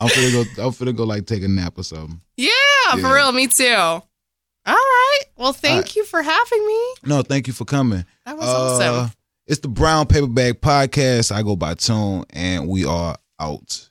I'm finna go. I'm finna go like take a nap or something. yeah, Yeah. for real. Me too. All right. Well, thank right. you for having me. No, thank you for coming. That was Uh, awesome. It's the Brown Paper Bag Podcast. I go by Tune, and we are out.